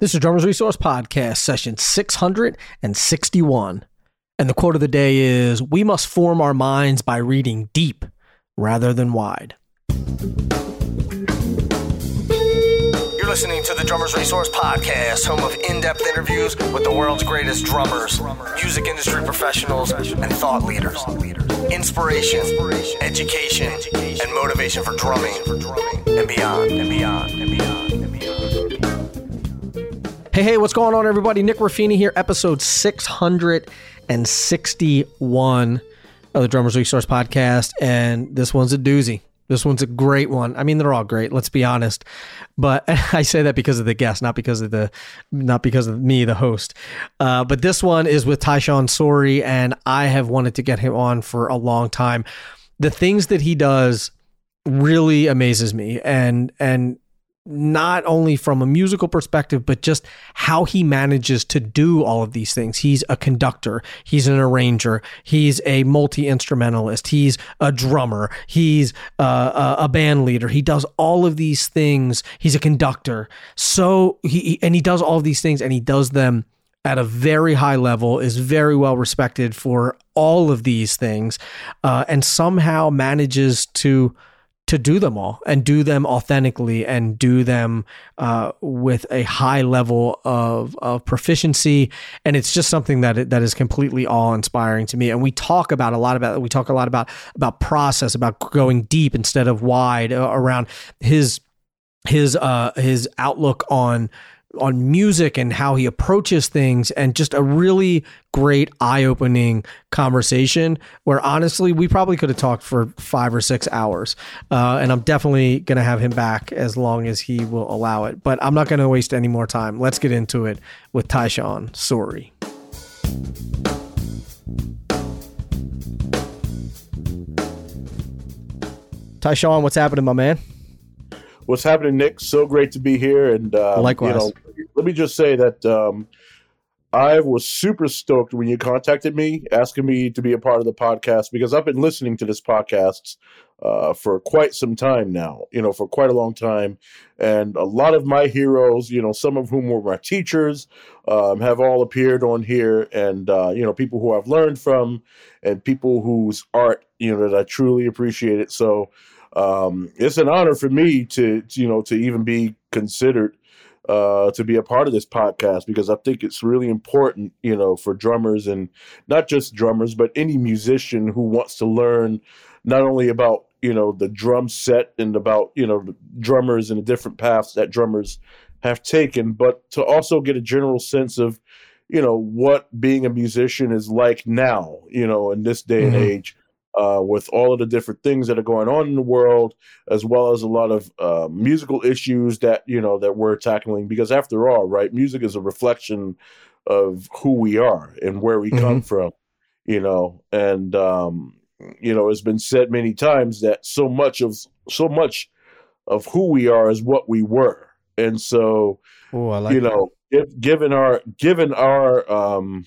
This is Drummers Resource Podcast, session 661. And the quote of the day is We must form our minds by reading deep rather than wide. You're listening to the Drummers Resource Podcast, home of in depth interviews with the world's greatest drummers, music industry professionals, and thought leaders. Inspiration, education, and motivation for drumming and beyond, and beyond, and beyond. Hey, hey, what's going on, everybody? Nick Ruffini here, episode 661 of the Drummers Resource Podcast. And this one's a doozy. This one's a great one. I mean, they're all great. Let's be honest, but I say that because of the guest, not because of the, not because of me, the host. Uh, but this one is with Tyshawn Sorey, and I have wanted to get him on for a long time. The things that he does really amazes me, and and not only from a musical perspective, but just how he manages to do all of these things. He's a conductor, he's an arranger, he's a multi instrumentalist, he's a drummer, he's uh, a band leader. He does all of these things. He's a conductor. So he and he does all of these things, and he does them at a very high level, is very well respected for all of these things, uh, and somehow manages to to do them all and do them authentically and do them uh, with a high level of, of proficiency. And it's just something that that is completely awe inspiring to me. And we talk about a lot about we talk a lot about about process, about going deep instead of wide uh, around his his uh, his outlook on on music and how he approaches things and just a really great eye-opening conversation where honestly we probably could have talked for five or six hours. Uh, and i'm definitely going to have him back as long as he will allow it. But i'm not going to waste any more time. Let's get into it with tyshawn sorey tyshawn what's happening my man What's happening, Nick? So great to be here. And uh, likewise, you know, let me just say that um, I was super stoked when you contacted me, asking me to be a part of the podcast because I've been listening to this podcast uh, for quite some time now. You know, for quite a long time, and a lot of my heroes, you know, some of whom were my teachers, um, have all appeared on here, and uh, you know, people who I've learned from, and people whose art, you know, that I truly appreciate it. So um, it's an honor for me to, to, you know to even be considered uh, to be a part of this podcast because I think it's really important, you know, for drummers and not just drummers, but any musician who wants to learn not only about you know the drum set and about you know drummers and the different paths that drummers have taken, but to also get a general sense of you know what being a musician is like now, you know, in this day mm-hmm. and age uh, with all of the different things that are going on in the world, as well as a lot of uh, musical issues that you know that we're tackling. Because after all, right, music is a reflection of who we are and where we mm-hmm. come from. You know, and um, you know, it's been said many times that so much of so much of who we are is what we were, and so Ooh, like you know, if, given our given our um,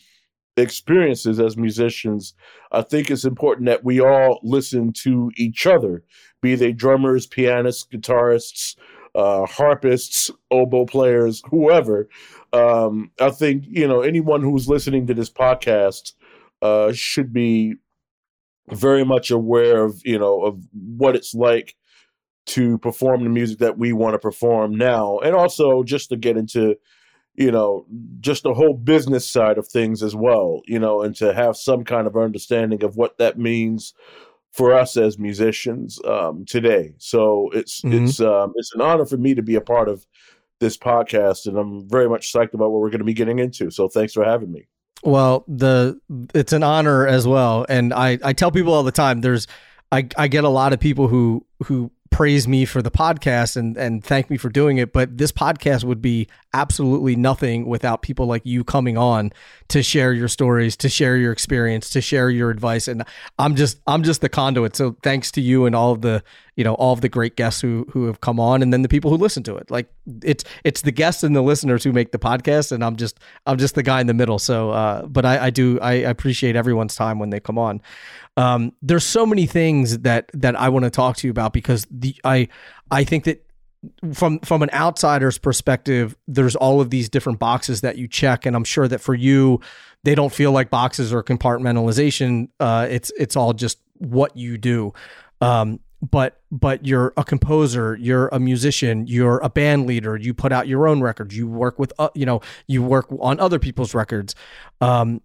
experiences as musicians, I think it's important that we all listen to each other, be they drummers, pianists, guitarists, uh, harpists, oboe players, whoever. Um, I think you know anyone who's listening to this podcast uh, should be very much aware of you know of what it's like to perform the music that we want to perform now, and also just to get into you know, just the whole business side of things as well, you know, and to have some kind of understanding of what that means for us as musicians um, today. So it's mm-hmm. it's um, it's an honor for me to be a part of this podcast, and I'm very much psyched about what we're going to be getting into. So thanks for having me. Well, the it's an honor as well, and I I tell people all the time there's I I get a lot of people who who praise me for the podcast and and thank me for doing it but this podcast would be absolutely nothing without people like you coming on to share your stories to share your experience to share your advice. And I'm just I'm just the conduit. So thanks to you and all of the you know all of the great guests who who have come on and then the people who listen to it like it's it's the guests and the listeners who make the podcast and I'm just I'm just the guy in the middle so uh but I I do I appreciate everyone's time when they come on um, there's so many things that that I want to talk to you about because the I I think that from from an outsider's perspective, there's all of these different boxes that you check, and I'm sure that for you, they don't feel like boxes or compartmentalization. Uh, it's it's all just what you do. Um, but but you're a composer, you're a musician, you're a band leader. You put out your own records. You work with uh, you know you work on other people's records. Um,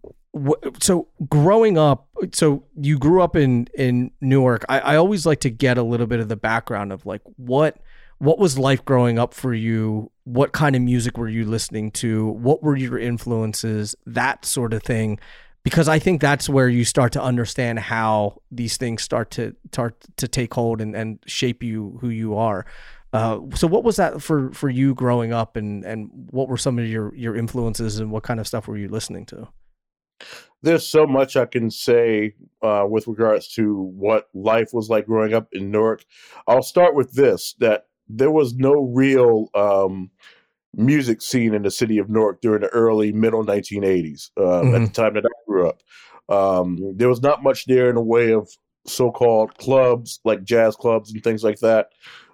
so growing up so you grew up in in newark I, I always like to get a little bit of the background of like what what was life growing up for you what kind of music were you listening to what were your influences that sort of thing because i think that's where you start to understand how these things start to start to take hold and, and shape you who you are uh, so what was that for for you growing up and and what were some of your your influences and what kind of stuff were you listening to there's so much I can say uh, with regards to what life was like growing up in Newark. I'll start with this: that there was no real um, music scene in the city of Newark during the early middle 1980s. Uh, mm-hmm. At the time that I grew up, um, there was not much there in the way of so-called clubs like jazz clubs and things like that.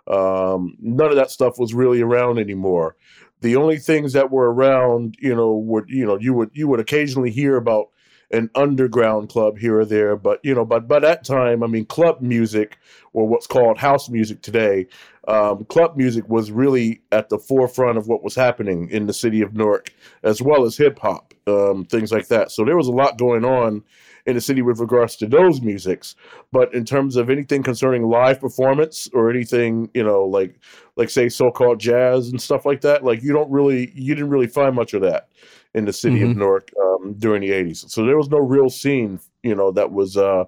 Um, none of that stuff was really around anymore the only things that were around, you know, would you know you would you would occasionally hear about an underground club here or there, but you know, but by that time, I mean, club music or what's called house music today, um, club music was really at the forefront of what was happening in the city of Newark, as well as hip hop, um, things like that. So there was a lot going on in the city with regards to those musics. But in terms of anything concerning live performance or anything, you know, like like say so-called jazz and stuff like that, like you don't really you didn't really find much of that in the city mm-hmm. of Newark um, during the '80s. So there was no real scene, you know, that was uh,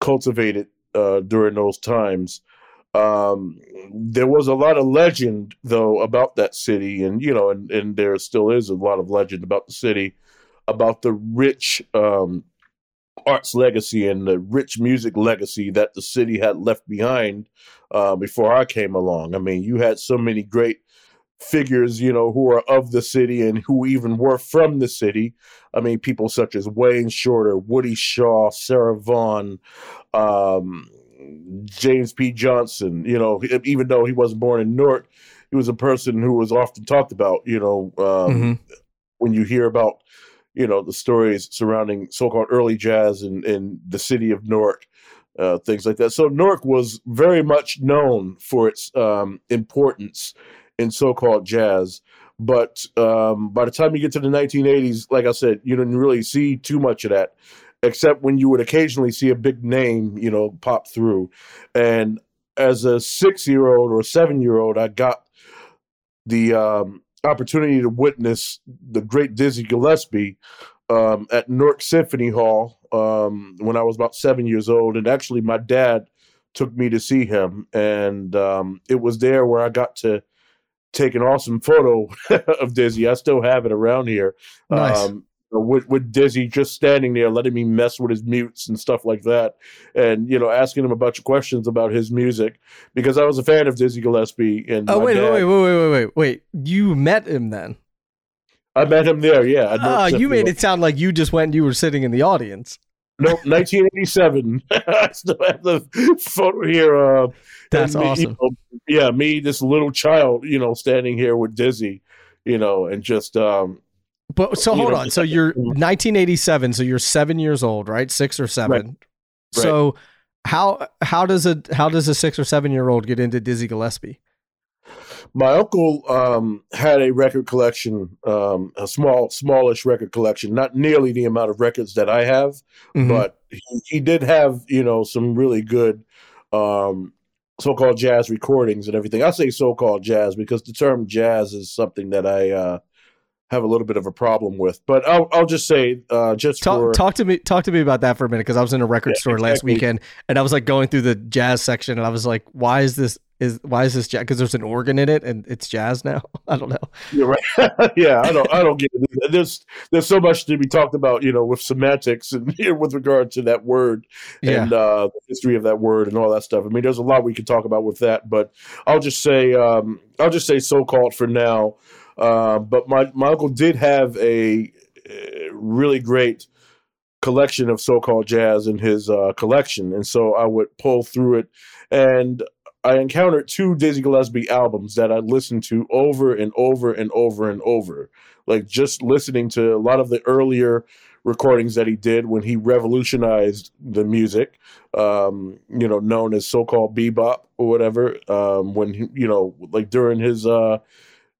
cultivated uh, during those times. Um, there was a lot of legend though about that city, and you know, and, and there still is a lot of legend about the city, about the rich um, arts legacy and the rich music legacy that the city had left behind uh, before I came along. I mean, you had so many great figures, you know, who are of the city and who even were from the city. I mean, people such as Wayne Shorter, Woody Shaw, Sarah Vaughan, um, James P. Johnson. You know, even though he wasn't born in Newark, he was a person who was often talked about. You know, um, mm-hmm. when you hear about you know the stories surrounding so-called early jazz in, in the city of Newark, uh, things like that. So Newark was very much known for its um, importance in so-called jazz. But um, by the time you get to the 1980s, like I said, you didn't really see too much of that, except when you would occasionally see a big name, you know, pop through. And as a six-year-old or seven-year-old, I got the um, opportunity to witness the great Dizzy Gillespie um, at Newark Symphony Hall um, when I was about seven years old. And actually, my dad took me to see him. And um, it was there where I got to take an awesome photo of Dizzy. I still have it around here. Nice. Um, with with Dizzy just standing there, letting me mess with his mutes and stuff like that, and you know, asking him a bunch of questions about his music because I was a fan of Dizzy Gillespie. And oh wait, dad, wait, wait, wait, wait, wait, wait! You met him then? I met him there. Yeah. Ah, you made it sound like you just went. and You were sitting in the audience. Nope, 1987. I still have the photo here. Uh, That's me, awesome. You know, yeah, me, this little child, you know, standing here with Dizzy, you know, and just um, but so hold on. So you're 1987. So you're seven years old, right? Six or seven. Right. So how how does a how does a six or seven year old get into Dizzy Gillespie? My uncle um, had a record collection, um, a small, smallish record collection, not nearly the amount of records that I have, mm-hmm. but he, he, did have, you know, some really good um, so-called jazz recordings and everything. I say so-called jazz because the term jazz is something that I uh, have a little bit of a problem with. But I'll I'll just say uh, just talk, for, talk to me talk to me about that for a minute because I was in a record yeah, store exactly. last weekend and I was like going through the jazz section and I was like, why is this is why is this jazz? Because there's an organ in it and it's jazz now. I don't know. You're right. yeah, I don't I don't get it. There's there's so much to be talked about, you know, with semantics and with regard to that word yeah. and uh, the history of that word and all that stuff. I mean, there's a lot we could talk about with that, but I'll just say um, I'll just say so called for now. Uh, but my, my uncle did have a, really great collection of so-called jazz in his uh, collection, and so I would pull through it. And I encountered two Dizzy Gillespie albums that I listened to over and over and over and over. Like just listening to a lot of the earlier recordings that he did when he revolutionized the music, um, you know, known as so-called bebop or whatever. Um, when he, you know, like during his uh,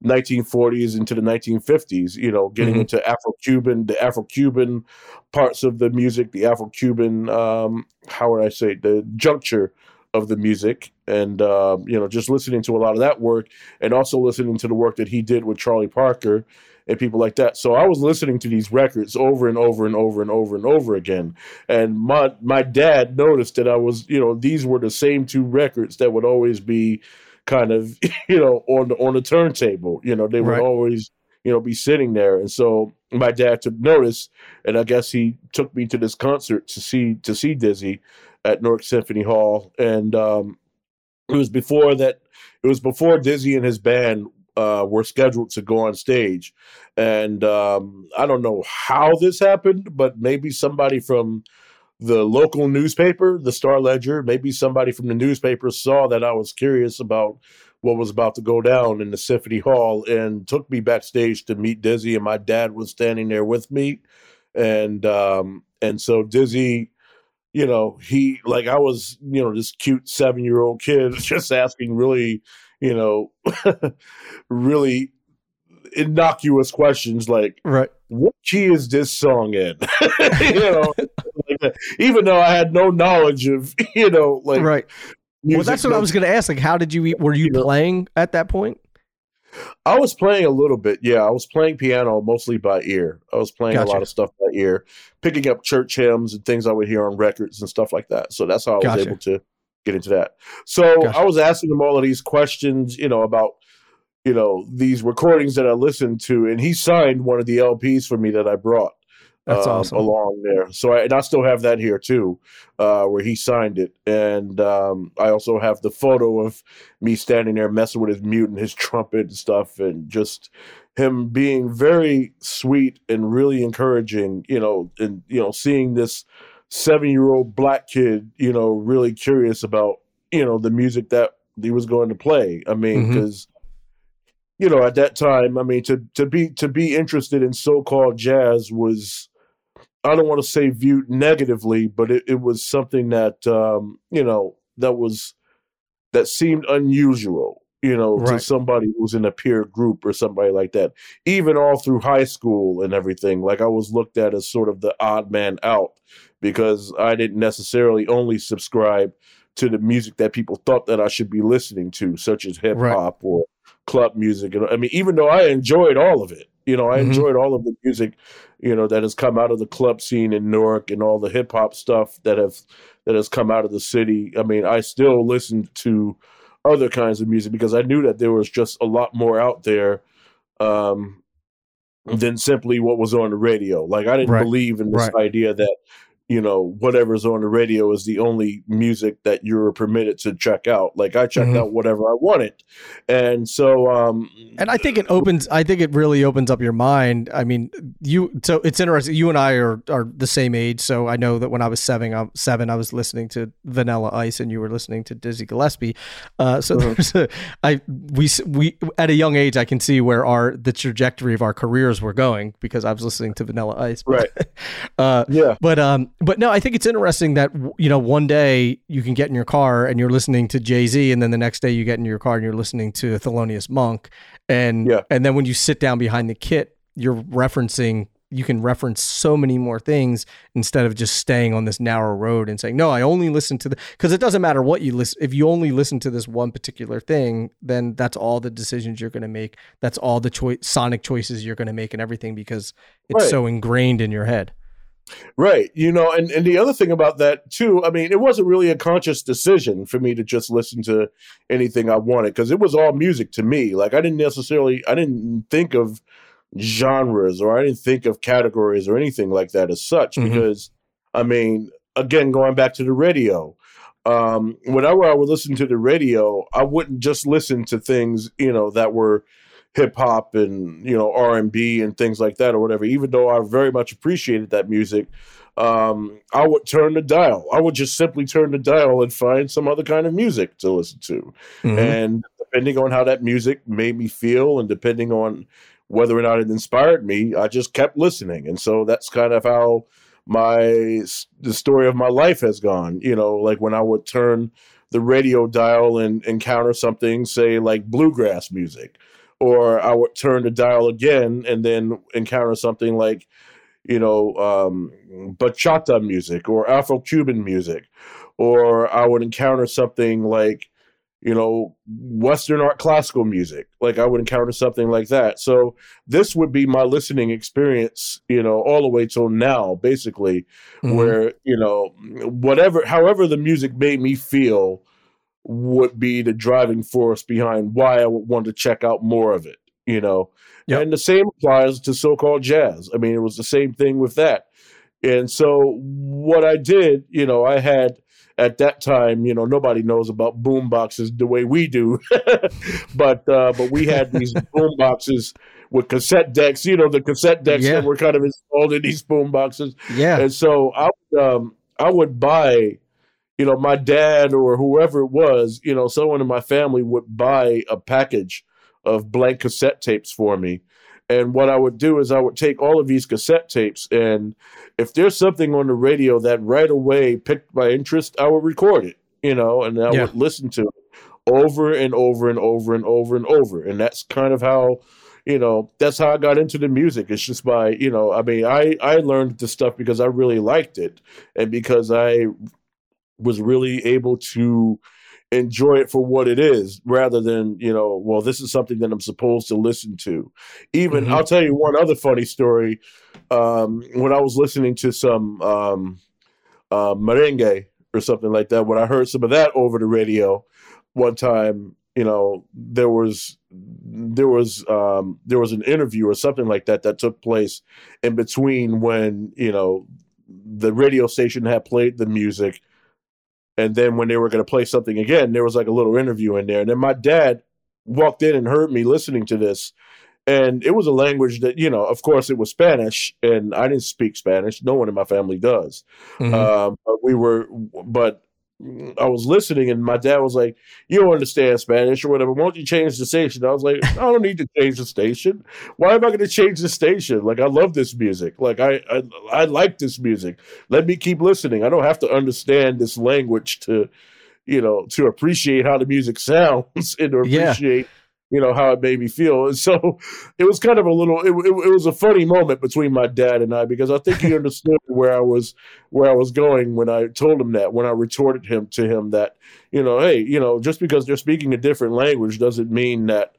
1940s into the 1950s, you know, getting mm-hmm. into Afro-Cuban, the Afro-Cuban parts of the music, the Afro-Cuban, um, how would I say, the juncture of the music, and uh, you know, just listening to a lot of that work, and also listening to the work that he did with Charlie Parker and people like that. So I was listening to these records over and over and over and over and over again. And my my dad noticed that I was, you know, these were the same two records that would always be kind of, you know, on the on the turntable. You know, they would right. always, you know, be sitting there. And so my dad took notice and I guess he took me to this concert to see to see Dizzy at Newark Symphony Hall. And um it was before that it was before Dizzy and his band uh, were scheduled to go on stage. And um, I don't know how this happened, but maybe somebody from the local newspaper, the Star Ledger, maybe somebody from the newspaper saw that I was curious about what was about to go down in the Symphony Hall and took me backstage to meet Dizzy. And my dad was standing there with me. And um, and so Dizzy you know, he like I was, you know, this cute seven year old kid just asking really you know, really innocuous questions like, right. what key is this song in? you know, even though I had no knowledge of, you know, like, right. Music, well, that's what I was going to ask. Like, how did you, were you, you playing know, at that point? I was playing a little bit. Yeah, I was playing piano mostly by ear. I was playing gotcha. a lot of stuff by ear, picking up church hymns and things I would hear on records and stuff like that. So that's how I was gotcha. able to get into that. So gotcha. I was asking him all of these questions, you know, about you know these recordings that I listened to, and he signed one of the LPs for me that I brought. That's um, awesome. Along there, so I, and I still have that here too, uh, where he signed it, and um, I also have the photo of me standing there messing with his mute and his trumpet and stuff, and just him being very sweet and really encouraging. You know, and you know, seeing this seven year old black kid, you know, really curious about, you know, the music that he was going to play. I mean, because, mm-hmm. you know, at that time, I mean, to, to be, to be interested in so-called jazz was, I don't want to say viewed negatively, but it, it was something that, um, you know, that was, that seemed unusual you know, right. to somebody who's in a peer group or somebody like that. Even all through high school and everything, like I was looked at as sort of the odd man out because I didn't necessarily only subscribe to the music that people thought that I should be listening to, such as hip hop right. or club music. And I mean, even though I enjoyed all of it, you know, I mm-hmm. enjoyed all of the music, you know, that has come out of the club scene in Newark and all the hip hop stuff that have that has come out of the city. I mean, I still listen to other kinds of music because I knew that there was just a lot more out there um, than simply what was on the radio. Like I didn't right. believe in this right. idea that you know whatever's on the radio is the only music that you're permitted to check out. Like i checked mm-hmm. out whatever i wanted. And so um and i think it opens i think it really opens up your mind. I mean you so it's interesting you and i are are the same age. So i know that when i was seven i seven i was listening to vanilla ice and you were listening to dizzy gillespie. Uh so mm-hmm. there's a i we we at a young age i can see where our the trajectory of our careers were going because i was listening to vanilla ice. Right. Uh yeah. but um but no, I think it's interesting that you know one day you can get in your car and you're listening to Jay Z, and then the next day you get in your car and you're listening to Thelonious Monk, and yeah. and then when you sit down behind the kit, you're referencing. You can reference so many more things instead of just staying on this narrow road and saying, "No, I only listen to the." Because it doesn't matter what you listen. If you only listen to this one particular thing, then that's all the decisions you're going to make. That's all the choice, sonic choices you're going to make, and everything because it's right. so ingrained in your head. Right. You know, and, and the other thing about that too, I mean, it wasn't really a conscious decision for me to just listen to anything I wanted because it was all music to me. Like I didn't necessarily I didn't think of genres or I didn't think of categories or anything like that as such mm-hmm. because I mean, again, going back to the radio, um, whenever I would listen to the radio, I wouldn't just listen to things, you know, that were hip hop and you know R and B and things like that or whatever. Even though I very much appreciated that music, um, I would turn the dial. I would just simply turn the dial and find some other kind of music to listen to. Mm-hmm. And depending on how that music made me feel, and depending on whether or not it inspired me, I just kept listening. And so that's kind of how my the story of my life has gone. You know, like when I would turn the radio dial and encounter something, say like bluegrass music, or I would turn the dial again and then encounter something like you know, um, bachata music or Afro Cuban music, or I would encounter something like, you know, Western art classical music. Like I would encounter something like that. So this would be my listening experience, you know, all the way till now, basically, mm-hmm. where, you know, whatever, however the music made me feel would be the driving force behind why I would want to check out more of it, you know. Yep. And the same applies to so called jazz. I mean, it was the same thing with that. And so what I did, you know, I had at that time, you know, nobody knows about boom boxes the way we do, but uh, but we had these boom boxes with cassette decks, you know, the cassette decks yeah. that were kind of installed in these boom boxes. Yeah. And so I would, um, I would buy, you know, my dad or whoever it was, you know, someone in my family would buy a package of blank cassette tapes for me. And what I would do is I would take all of these cassette tapes, and if there's something on the radio that right away picked my interest, I would record it, you know, and I yeah. would listen to it over and over and over and over and over. And that's kind of how, you know, that's how I got into the music. It's just by, you know, I mean, I I learned the stuff because I really liked it, and because I was really able to enjoy it for what it is rather than you know well this is something that i'm supposed to listen to even mm-hmm. i'll tell you one other funny story um, when i was listening to some um, uh, merengue or something like that when i heard some of that over the radio one time you know there was there was um, there was an interview or something like that that took place in between when you know the radio station had played the music and then when they were going to play something again, there was like a little interview in there. And then my dad walked in and heard me listening to this. And it was a language that, you know, of course it was Spanish and I didn't speak Spanish. No one in my family does. Mm-hmm. Um, but we were, but I was listening and my dad was like, You don't understand Spanish or whatever. Why don't you change the station? I was like, I don't need to change the station. Why am I going to change the station? Like, I love this music. Like, I, I, I like this music. Let me keep listening. I don't have to understand this language to, you know, to appreciate how the music sounds and to appreciate. Yeah you know how it made me feel and so it was kind of a little it, it, it, was a funny moment between my dad and i because i think he understood where i was where i was going when i told him that when i retorted him to him that you know hey you know just because they're speaking a different language doesn't mean that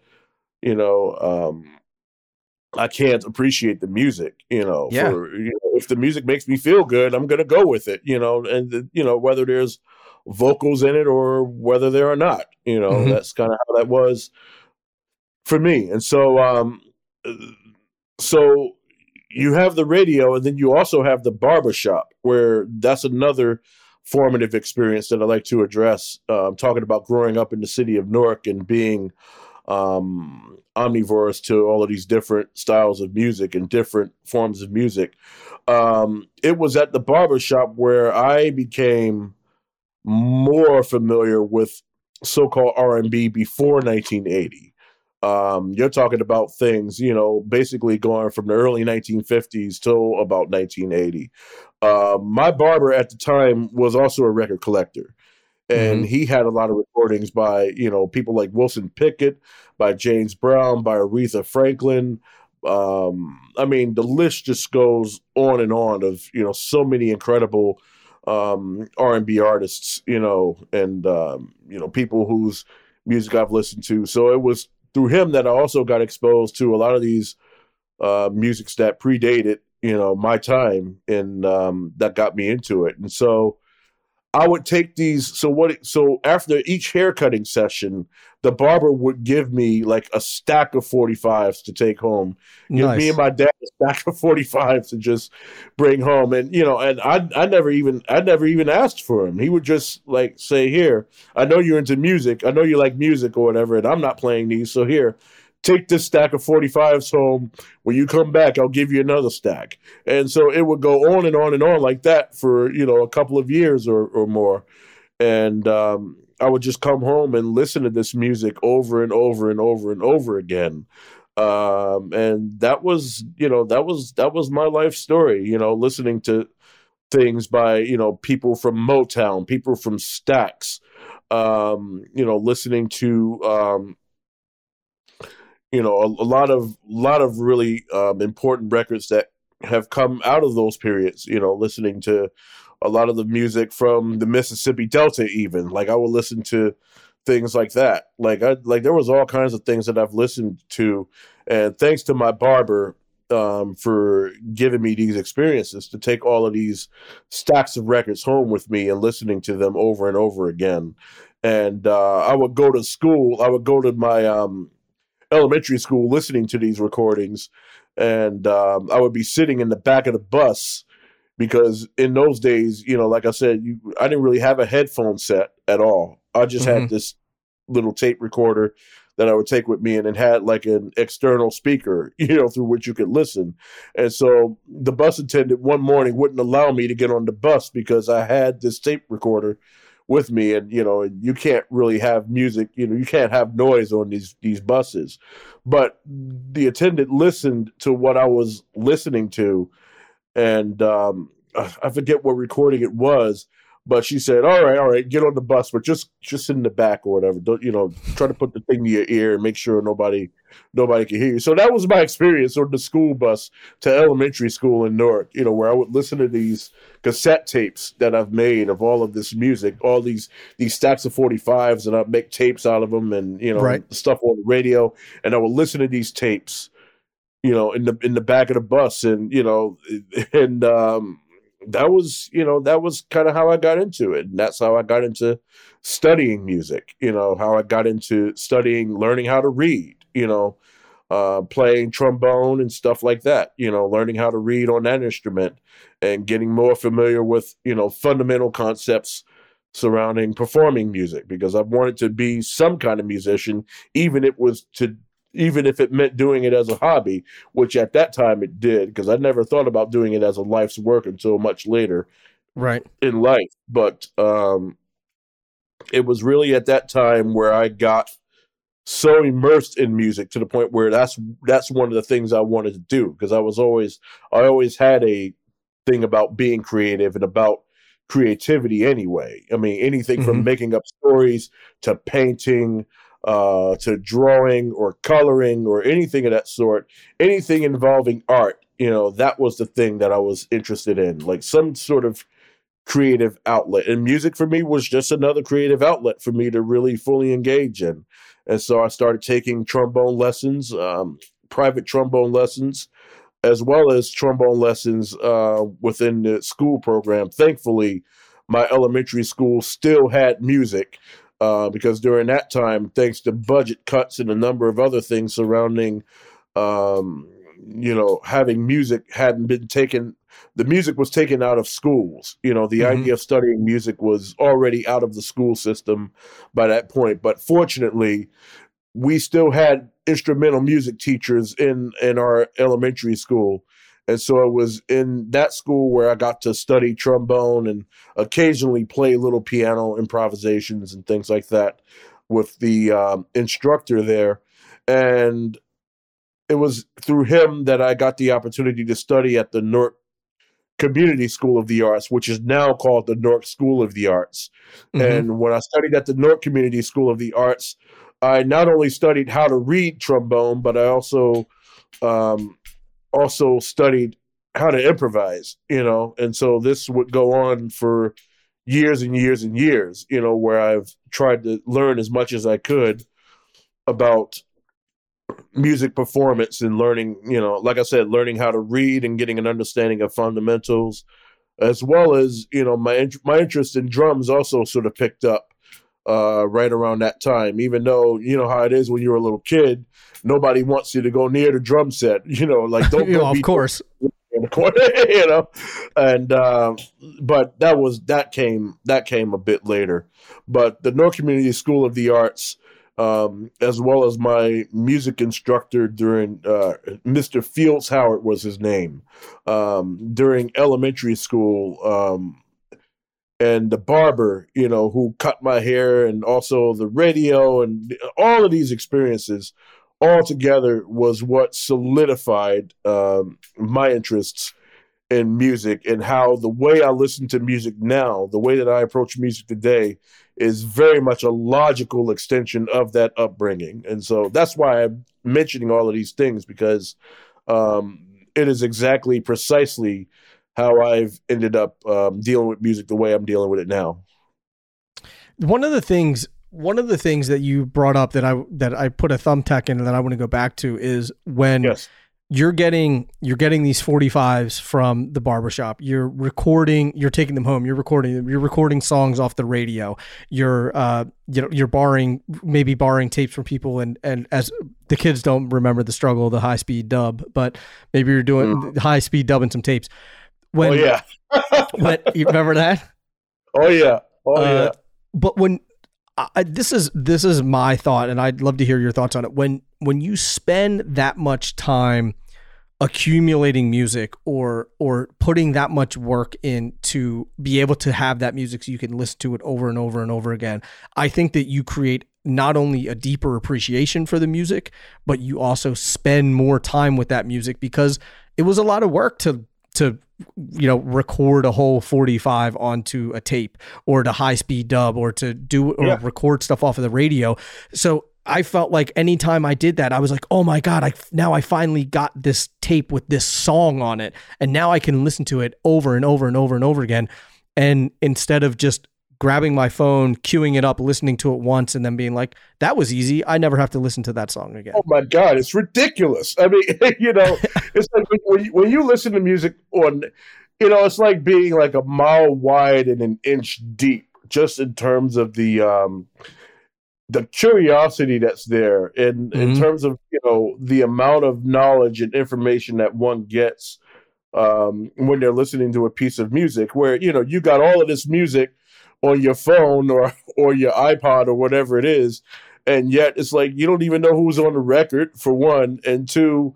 you know um I can't appreciate the music, you know. Yeah. For, you know, if the music makes me feel good, I'm going to go with it, you know. And you know whether there's vocals in it or whether there are not, you know. Mm-hmm. That's kind of how that was for me. And so, um, so you have the radio, and then you also have the barbershop, where that's another formative experience that I like to address. Uh, I'm talking about growing up in the city of Newark and being um, omnivorous to all of these different styles of music and different forms of music. Um, it was at the barbershop where I became more familiar with so-called R&B before 1980. Um, you're talking about things, you know, basically going from the early 1950s till about 1980. Uh, my barber at the time was also a record collector, and mm-hmm. he had a lot of recordings by, you know, people like Wilson Pickett, by James Brown, by Aretha Franklin. Um, I mean, the list just goes on and on of you know so many incredible um, R&B artists, you know, and um, you know people whose music I've listened to. So it was through him that I also got exposed to a lot of these uh, musics that predated, you know, my time, and um, that got me into it. And so I would take these. So what? So after each haircutting session, the barber would give me like a stack of 45s to take home. Give nice. me and my dad a stack of 45s to just bring home. And you know, and I I never even I never even asked for him. He would just like say, "Here, I know you're into music. I know you like music or whatever, and I'm not playing these, so here." Take this stack of 45s home. When you come back, I'll give you another stack. And so it would go on and on and on like that for, you know, a couple of years or, or more. And um, I would just come home and listen to this music over and over and over and over again. Um, and that was, you know, that was that was my life story, you know, listening to things by, you know, people from Motown, people from Stax, um, you know, listening to um, you know, a, a lot of lot of really um, important records that have come out of those periods, you know, listening to a lot of the music from the Mississippi Delta even. Like I would listen to things like that. Like I like there was all kinds of things that I've listened to and thanks to my barber um, for giving me these experiences to take all of these stacks of records home with me and listening to them over and over again. And uh, I would go to school. I would go to my um, elementary school listening to these recordings, and um, I would be sitting in the back of the bus because in those days, you know, like I said, you, I didn't really have a headphone set at all. I just mm-hmm. had this little tape recorder that I would take with me and it had like an external speaker, you know, through which you could listen. And so the bus attendant one morning wouldn't allow me to get on the bus because I had this tape recorder with me and you know you can't really have music you know you can't have noise on these these buses. But the attendant listened to what i was listening to and um, I forget what recording it was, but she said, "All right, all right, get on the bus, but just just sit in the back or whatever. Don't you know? Try to put the thing to your ear and make sure nobody nobody can hear you." So that was my experience on the school bus to elementary school in Newark. You know, where I would listen to these cassette tapes that I've made of all of this music, all these these stacks of forty fives, and I'd make tapes out of them, and you know, right. stuff on the radio, and I would listen to these tapes you know, in the in the back of the bus, and you know, and um, that was you know that was kind of how I got into it, and that's how I got into studying music. You know, how I got into studying, learning how to read. You know, uh, playing trombone and stuff like that. You know, learning how to read on that instrument and getting more familiar with you know fundamental concepts surrounding performing music because I wanted to be some kind of musician, even if it was to even if it meant doing it as a hobby, which at that time it did, because I never thought about doing it as a life's work until much later, right in life. But um, it was really at that time where I got so immersed in music to the point where that's that's one of the things I wanted to do because I was always I always had a thing about being creative and about creativity anyway. I mean anything mm-hmm. from making up stories to painting uh, to drawing or coloring or anything of that sort, anything involving art, you know, that was the thing that I was interested in, like some sort of creative outlet. And music for me was just another creative outlet for me to really fully engage in. And so I started taking trombone lessons, um, private trombone lessons, as well as trombone lessons uh, within the school program. Thankfully, my elementary school still had music uh, because during that time, thanks to budget cuts and a number of other things surrounding, um, you know, having music hadn't been taken. The music was taken out of schools. You know, the mm-hmm. idea of studying music was already out of the school system by that point. But fortunately, we still had instrumental music teachers in in our elementary school and so it was in that school where I got to study trombone and occasionally play little piano improvisations and things like that with the um, instructor there. And it was through him that I got the opportunity to study at the Newark Community School of the Arts, which is now called the Newark School of the Arts. Mm-hmm. And when I studied at the Newark Community School of the Arts, I not only studied how to read trombone, but I also um, also studied how to improvise, you know, and so this would go on for years and years and years, you know, where I've tried to learn as much as I could about music performance and learning, you know, like I said, learning how to read and getting an understanding of fundamentals, as well as you know my my interest in drums also sort of picked up uh, right around that time. Even though you know how it is when you're a little kid, nobody wants you to go near the drum set. You know, like don't. you know, of course. In the corner, you know, and uh, but that was that came that came a bit later. But the Newark Community School of the Arts um, as well as my music instructor during uh, Mr. Fields Howard was his name um, during elementary school. Um, and the barber, you know, who cut my hair, and also the radio, and all of these experiences all together was what solidified um, my interests in music and how the way I listen to music now, the way that I approach music today, is very much a logical extension of that upbringing. And so that's why I'm mentioning all of these things because um, it is exactly precisely how I've ended up um, dealing with music the way I'm dealing with it now. One of the things one of the things that you brought up that I that I put a thumbtack in and that I want to go back to is when yes. you're getting you're getting these 45s from the barbershop. You're recording, you're taking them home, you're recording them, you're recording songs off the radio. You're uh you know, you're borrowing maybe borrowing tapes from people and and as the kids don't remember the struggle of the high speed dub, but maybe you're doing mm. high speed dubbing some tapes. When, oh yeah. when you remember that? Oh yeah. Oh uh, yeah. But when I, this is this is my thought, and I'd love to hear your thoughts on it. When when you spend that much time accumulating music or or putting that much work in to be able to have that music so you can listen to it over and over and over again, I think that you create not only a deeper appreciation for the music, but you also spend more time with that music because it was a lot of work to to you know record a whole 45 onto a tape or to high speed dub or to do or yeah. record stuff off of the radio. So i felt like anytime i did that i was like oh my god i now i finally got this tape with this song on it. And now i can listen to it over and over and over and over again. And instead of just grabbing my phone, queuing it up, listening to it once, and then being like, "That was easy. I never have to listen to that song again." Oh my god, it's ridiculous. I mean, you know, it's like when you, when you listen to music on, you know, it's like being like a mile wide and an inch deep, just in terms of the um, the curiosity that's there, in mm-hmm. in terms of you know the amount of knowledge and information that one gets um, when they're listening to a piece of music. Where you know you got all of this music on your phone or or your iPod or whatever it is, and yet it's like you don't even know who's on the record for one, and two,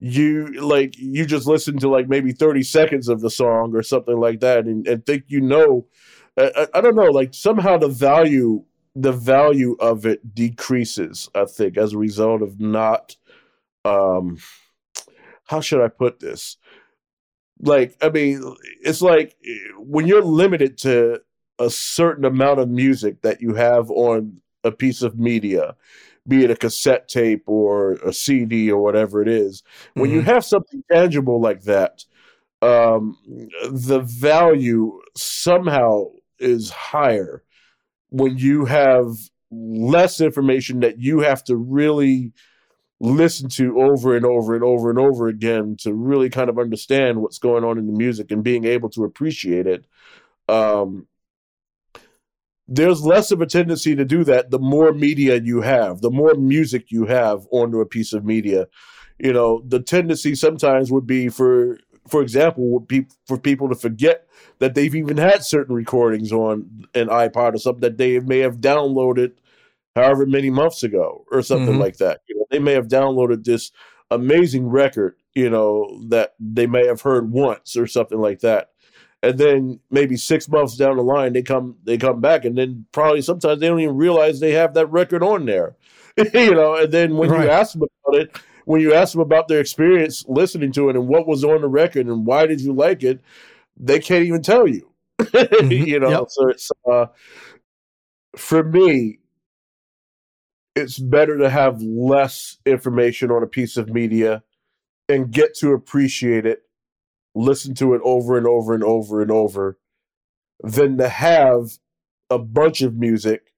you like you just listen to like maybe thirty seconds of the song or something like that, and, and think you know. I, I don't know, like somehow the value the value of it decreases. I think as a result of not um how should I put this? Like, I mean, it's like when you're limited to a certain amount of music that you have on a piece of media, be it a cassette tape or a CD or whatever it is. When mm-hmm. you have something tangible like that, um, the value somehow is higher when you have less information that you have to really listen to over and over and over and over again to really kind of understand what's going on in the music and being able to appreciate it. Um, there's less of a tendency to do that the more media you have, the more music you have onto a piece of media. You know, the tendency sometimes would be for for example, would be for people to forget that they've even had certain recordings on an iPod or something that they may have downloaded however many months ago or something mm-hmm. like that. You know, they may have downloaded this amazing record, you know, that they may have heard once or something like that and then maybe six months down the line they come they come back and then probably sometimes they don't even realize they have that record on there you know and then when right. you ask them about it when you ask them about their experience listening to it and what was on the record and why did you like it they can't even tell you mm-hmm. you know yep. so it's uh, for me it's better to have less information on a piece of media and get to appreciate it listen to it over and over and over and over than to have a bunch of music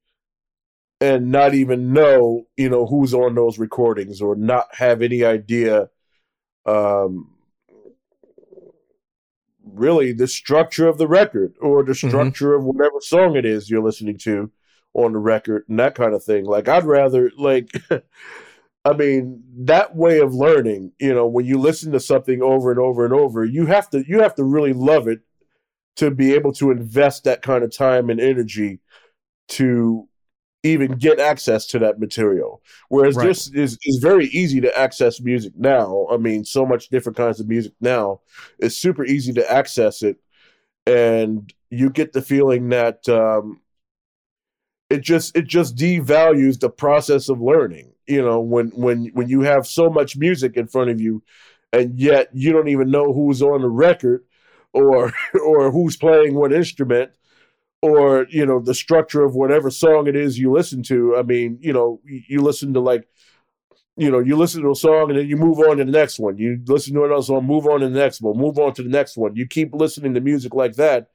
and not even know, you know, who's on those recordings or not have any idea um really the structure of the record or the mm-hmm. structure mm-hmm. of whatever song it is you're listening to on the record and that kind of thing. Like I'd rather like I mean, that way of learning, you know, when you listen to something over and over and over, you have to you have to really love it to be able to invest that kind of time and energy to even get access to that material. Whereas Right. this is, is very easy to access music now. I mean, so much different kinds of music now. It's super easy to access it. And you get the feeling that um, it just it just devalues the process of learning. You know, when when when you have so much music in front of you and yet you don't even know who's on the record or or who's playing what instrument or you know the structure of whatever song it is you listen to. I mean you know you listen to like you know you listen to a song and then you move on to the next one. You listen to another song move on to the next one move on to the next one. You keep listening to music like that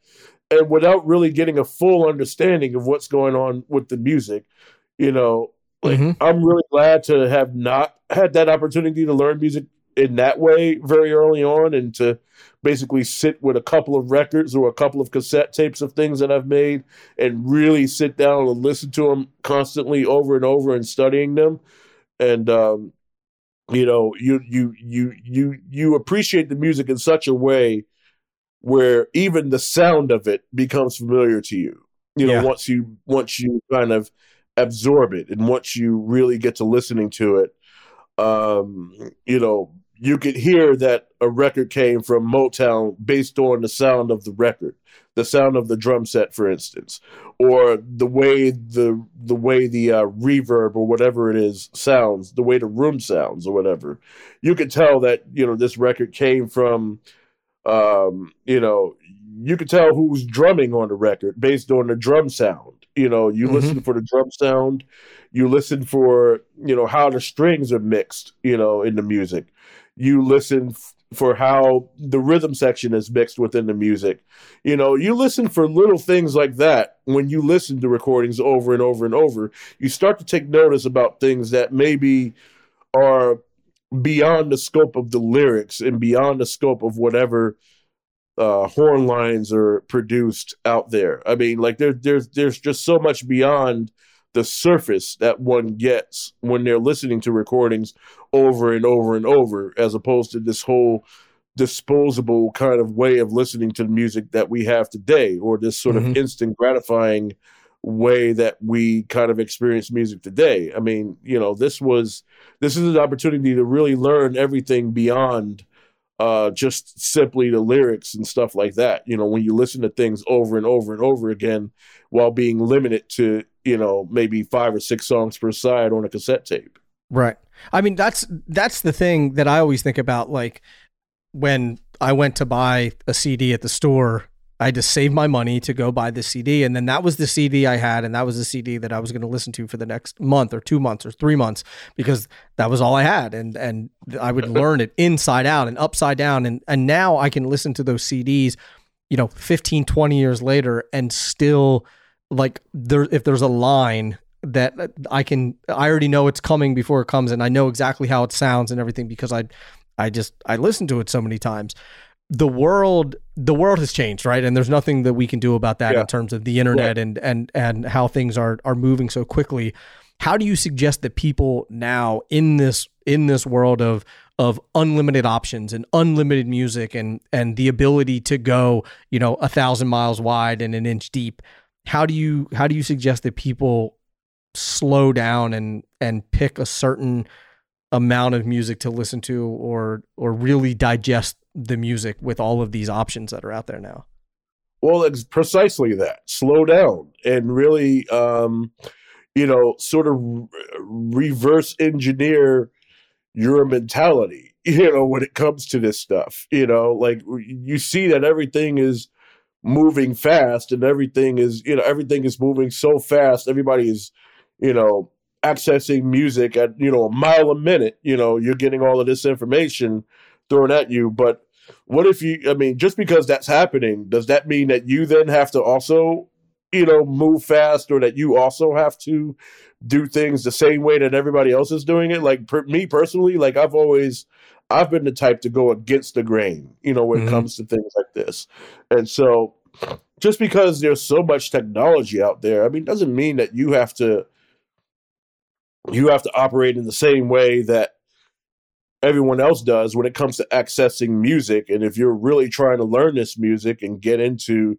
and without really getting a full understanding of what's going on with the music you know like Mhm. i'm really glad to have not had that opportunity to learn music in that way very early on and to basically sit with a couple of records or a couple of cassette tapes of things that I've made and really sit down and listen to them constantly over and over and studying them and um you know you you you you you appreciate the music in such a way where even the sound of it becomes familiar to you you know Yeah. once you once you kind of absorb it and once you really get to listening to it um you know you could hear that a record came from Motown based on the sound of the record, the sound of the drum set, for instance, or the way the the way the uh, reverb or whatever it is sounds, the way the room sounds or whatever. You could tell that you know this record came from, um, you know, you could tell who's drumming on the record based on the drum sound. You know, you Mhm. listen for the drum sound, you listen for you know how the strings are mixed, you know, in the music you listen f- for how the rhythm section is mixed within the music. You know, you listen for little things like that when you listen to recordings over and over and over. You start to take notice about things that maybe are beyond the scope of the lyrics and beyond the scope of whatever uh, horn lines are produced out there. I mean, like there, there's there's just so much beyond the surface that one gets when they're listening to recordings over and over and over, as opposed to this whole disposable kind of way of listening to the music that we have today, or this sort Mhm. of instant gratifying way that we kind of experience music today. I mean, you know, this was this is an opportunity to really learn everything beyond uh just simply the lyrics and stuff like that. You know, when you listen to things over and over and over again while being limited to, you know, maybe five or six songs per side on a cassette tape. Right. I mean, that's that's the thing that I always think about. Like when I went to buy a CD at the store, I had to save my money to go buy the CD, and then that was the CD I had, and that was the CD that I was going to listen to for the next month or two months or three months because that was all I had, and and I would learn it inside out and upside down, and and now I can listen to those CDs, you know, 15, 20 years later, and still like there if there's a line that uh, I can I already know it's coming before it comes and I know exactly how it sounds and everything because I I just I listened to it so many times. The world the world has changed, right? And there's nothing that we can do about that Yeah. in terms of the internet and and and how things are are moving so quickly. How do you suggest that people now in this in this world of of unlimited options and unlimited music and and the ability to go, you know, a thousand miles wide and an inch deep, how do you how do you suggest that people slow down and and pick a certain amount of music to listen to or or really digest the music with all of these options that are out there now Well, it's precisely that. Slow down and really, um, you know, sort of re- reverse engineer your mentality, you know, when it comes to this stuff. You know, like you see that everything is moving fast and everything is, you know, everything is moving so fast. Everybody is, you know, accessing music at, you know, a mile a minute. You know, you're getting all of this information thrown at you. But what if you, I mean, just because that's happening, does that mean that you then have to also, you know, move fast or that you also have to do things the same way that everybody else is doing it? Like per, me personally, like I've always, I've been the type to go against the grain, you know, when Mhm. it comes to things like this. And so just because there's so much technology out there, I mean, doesn't mean that you have to, you have to operate in the same way that everyone else does when it comes to accessing music and if you're really trying to learn this music and get into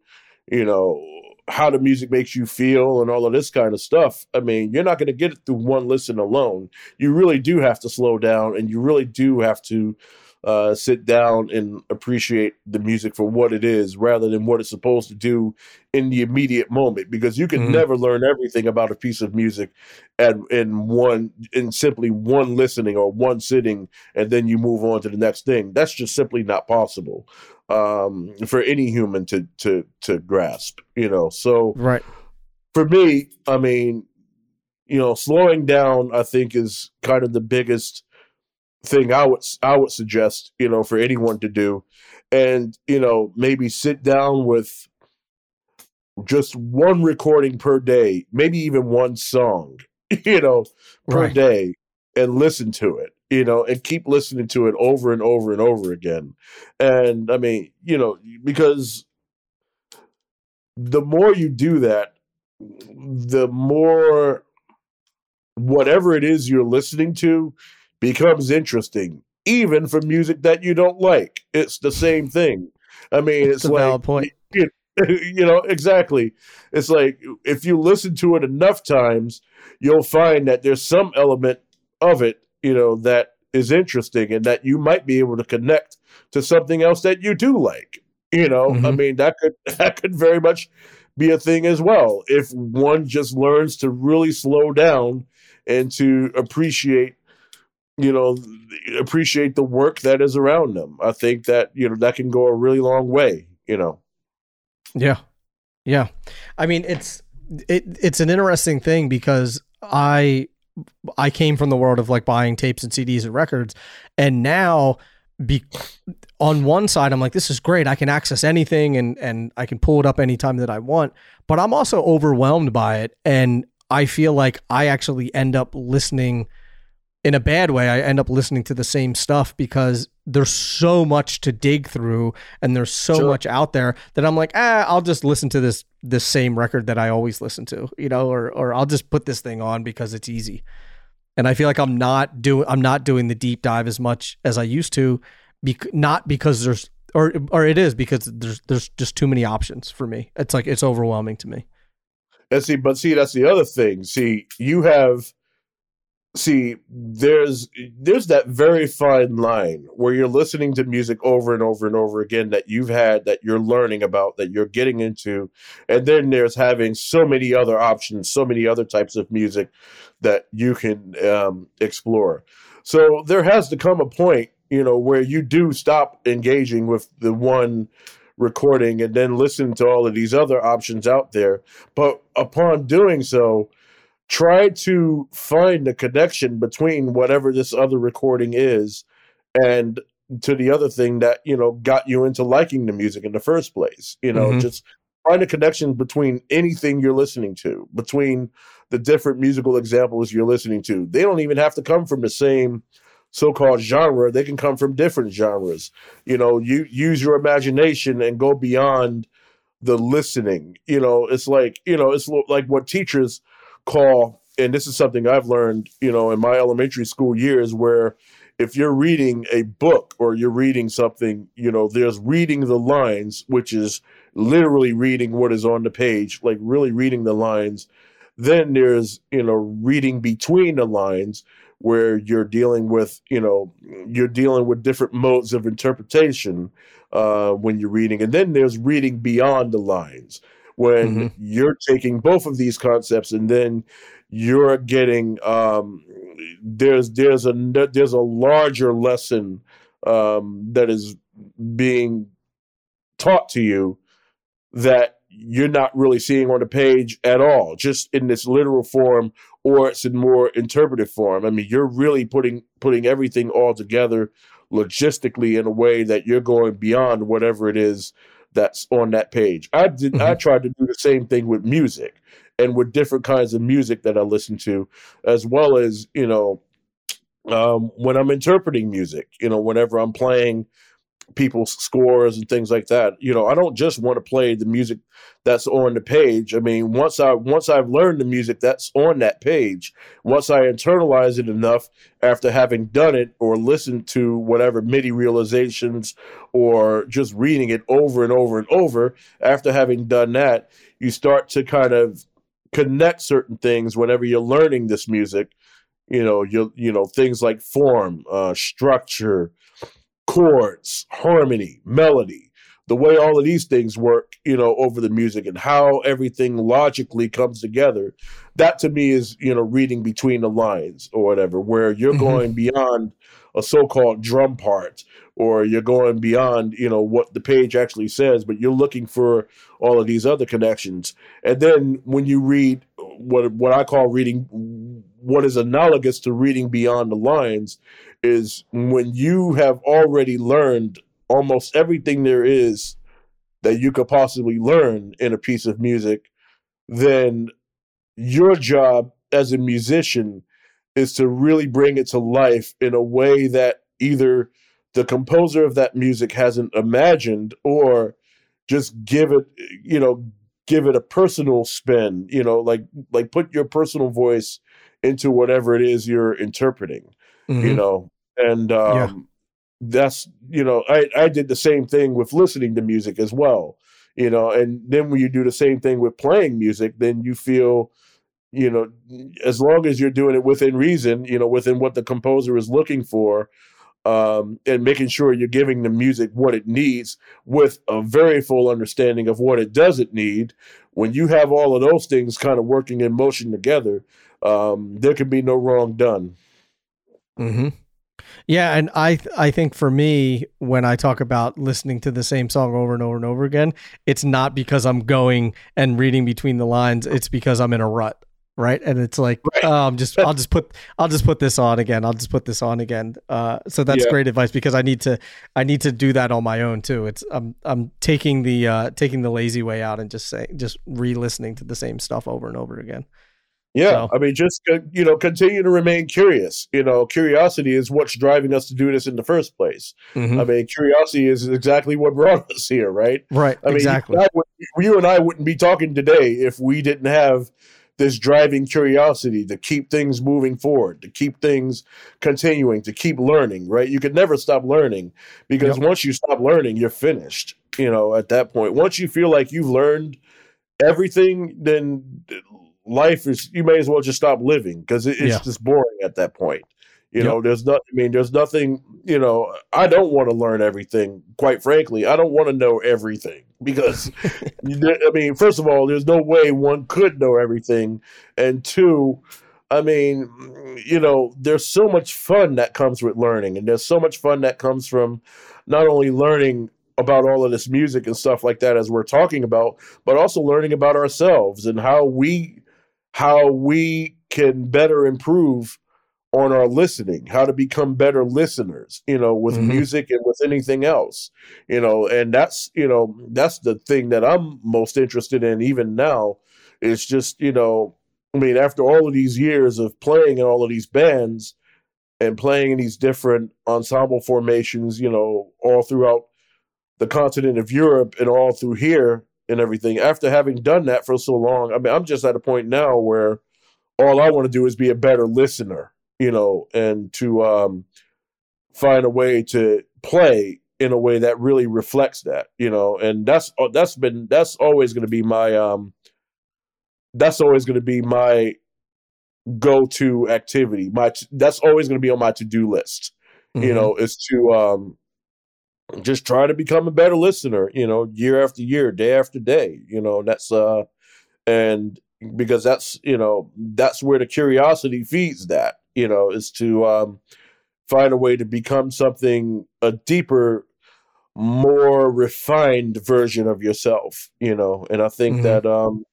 you know how the music makes you feel and all of this kind of stuff. I mean, you're not going to get it through one listen alone. You really do have to slow down and you really do have to uh, sit down and appreciate the music for what it is rather than what it's supposed to do in the immediate moment. Because you can mm-hmm. never learn everything about a piece of music at in one in simply one listening or one sitting and then you move on to the next thing. That's just simply not possible um, for any human to to to grasp you know? So right. for me i mean you know slowing down i think is kind of the biggest thing I would I would suggest, you know, for anyone to do, and you know, maybe sit down with just one recording per day, maybe even one song, you know, per right. day, and listen to it, you know, and keep listening to it over and over and over again. And I mean, you know, because the more you do that, the more whatever it is you're listening to becomes interesting, even for music that you don't like. It's the same thing. I mean, it's, it's like point. You, you know, exactly. It's like if you listen to it enough times, you'll find that there's some element of it, you know, that is interesting and that you might be able to connect to something else that you do like. You know, mm-hmm. I mean that could that could very much be a thing as well if one just learns to really slow down and to appreciate you know appreciate the work that is around them. I think that you know that can go a really long way you know. Yeah. Yeah. I mean it's it it's an interesting thing because i i came from the world of like buying tapes and cds and records and now be on one side i'm like this is great. I can access anything and and i can pull it up anytime that i want but i'm also overwhelmed by it and i feel like i actually end up listening in a bad way, I end up listening to the same stuff because there's so much to dig through and there's so sure. much out there that I'm like, ah, I'll just listen to this this same record that I always listen to, you know, or or I'll just put this thing on because it's easy. And I feel like I'm not doing I'm not doing the deep dive as much as I used to, bec- not because there's or or it is because there's there's just too many options for me. It's like it's overwhelming to me. And see, but see, that's the other thing. See, you have see there's there's that very fine line where you're listening to music over and over and over again that you've had that you're learning about that you're getting into. And then there's having so many other options so many other types of music that you can um, explore. So there has to come a point you know where you do stop engaging with the one recording and then listen to all of these other options out there. But upon doing so try to find a connection between whatever this other recording is and to the other thing that you know got you into liking the music in the first place you know mm-hmm. just find a connection between anything you're listening to between the different musical examples you're listening to. They don't even have to come from the same so-called genre. They can come from different genres. You know you use your imagination and go beyond the listening. You know it's like you know it's like what teachers call, and this is something I've learned, you know, in my elementary school years, where if you're reading a book or you're reading something, you know, there's reading the lines, which is literally reading what is on the page, like really reading the lines. Then there's, you know, reading between the lines where you're dealing with, you know, you're dealing with different modes of interpretation uh, when you're reading. And then there's reading beyond the lines, when mm-hmm. you're taking both of these concepts and then you're getting um, there's there's a there's a larger lesson um, that is being taught to you that you're not really seeing on the page at all, just in this literal form, or it's in more interpretive form. I mean, you're really putting putting everything all together logistically in a way that you're going beyond whatever it is that's on that page. I did mm-hmm. I tried to do the same thing with music and with different kinds of music that I listen to, as well as, you know, um, when I'm interpreting music, you know, whenever I'm playing people's scores and things like that. You know, I don't just want to play the music that's on the page. I mean, once I once I've learned the music that's on that page, once I internalize it enough after having done it or listened to whatever MIDI realizations or just reading it over and over and over, after having done that, you start to kind of connect certain things whenever you're learning this music. You know, you you know things like form, uh, structure, chords, harmony, melody, the way all of these things work, you know, over the music and how everything logically comes together. That to me is, you know, reading between the lines or whatever, where you're mm-hmm. going beyond a so-called drum part or you're going beyond, you know, what the page actually says, but you're looking for all of these other connections. And then when you read what what I call reading what is analogous to reading beyond the lines is when you have already learned almost everything there is that you could possibly learn in a piece of music, then your job as a musician is to really bring it to life in a way that either the composer of that music hasn't imagined or just give it you know give it a personal spin you know like like put your personal voice into whatever it is you're interpreting mm-hmm. you know and um, yeah. that's you know I I did the same thing with listening to music as well, you know, and then when you do the same thing with playing music, then you feel you know as long as you're doing it within reason you know within what the composer is looking for um, and making sure you're giving the music what it needs with a very full understanding of what it doesn't need when you have all of those things kind of working in motion together um, there can be no wrong done mm-hmm. Yeah, and I I think for me when I talk about listening to the same song over and over and over again, it's not because I'm going and reading between the lines. It's because I'm in a rut, right? And it's like right. oh, I'm just I'll just put I'll just put this on again. I'll just put this on again. Uh, so that's yeah. great advice because I need to I need to do that on my own too. It's I'm I'm taking the uh, taking the lazy way out and just saying just re-listening to the same stuff over and over again. Yeah, so. I mean, just uh, you know, continue to remain curious. You know, curiosity is what's driving us to do this in the first place. Mm-hmm. I mean, curiosity is exactly what brought us here, right? Right. I mean, exactly. You and I, you and I wouldn't be talking today if we didn't have this driving curiosity to keep things moving forward, to keep things continuing, to keep learning. Right? You could never stop learning because yep. once you stop learning, you're finished. You know, at that point, once you feel like you've learned everything, then life is you may as well just stop living because it, it's yeah. just boring at that point. You yep. know, there's not. I mean, there's nothing. You know, I don't want to learn everything. Quite frankly, I don't want to know everything because, I mean, first of all, there's no way one could know everything, and two, I mean, you know, there's so much fun that comes with learning, and there's so much fun that comes from not only learning about all of this music and stuff like that as we're talking about, but also learning about ourselves and how we how we can better improve on our listening, how to become better listeners, you know, with mm-hmm. music and with anything else, you know, and that's, you know, that's the thing that I'm most interested in even now. It's just, you know, I mean, after all of these years of playing in all of these bands and playing in these different ensemble formations, you know, all throughout the continent of Europe and all through here, and everything. After having done that for so long, I mean, I'm just at a point now where all I want to do is be a better listener, you know, and to um, find a way to play in a way that really reflects that, you know, and that's uh, that's been that's always going to be my um that's always going to be my go-to activity. My that's always going to be on my to-do list. Mm-hmm. You know, is to um just try to become a better listener, you know, year after year, day after day, you know, that's uh and because that's, you know, that's where the curiosity feeds that, you know, is to um find a way to become something a deeper more refined version of yourself, you know, and I think mm-hmm. that um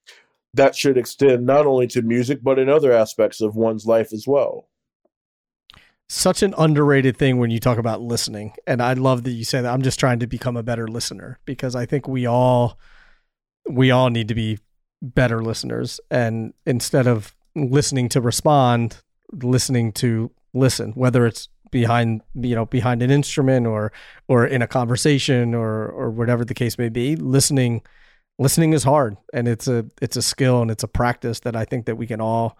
that should extend not only to music but in other aspects of one's life as well such an underrated thing when you talk about listening. And I love that you say that. I'm just trying to become a better listener because I think we all we all need to be better listeners and instead of listening to respond, listening to listen, whether it's behind you know behind an instrument or or in a conversation or or whatever the case may be listening listening is hard and it's a it's a skill and it's a practice that I think that we can all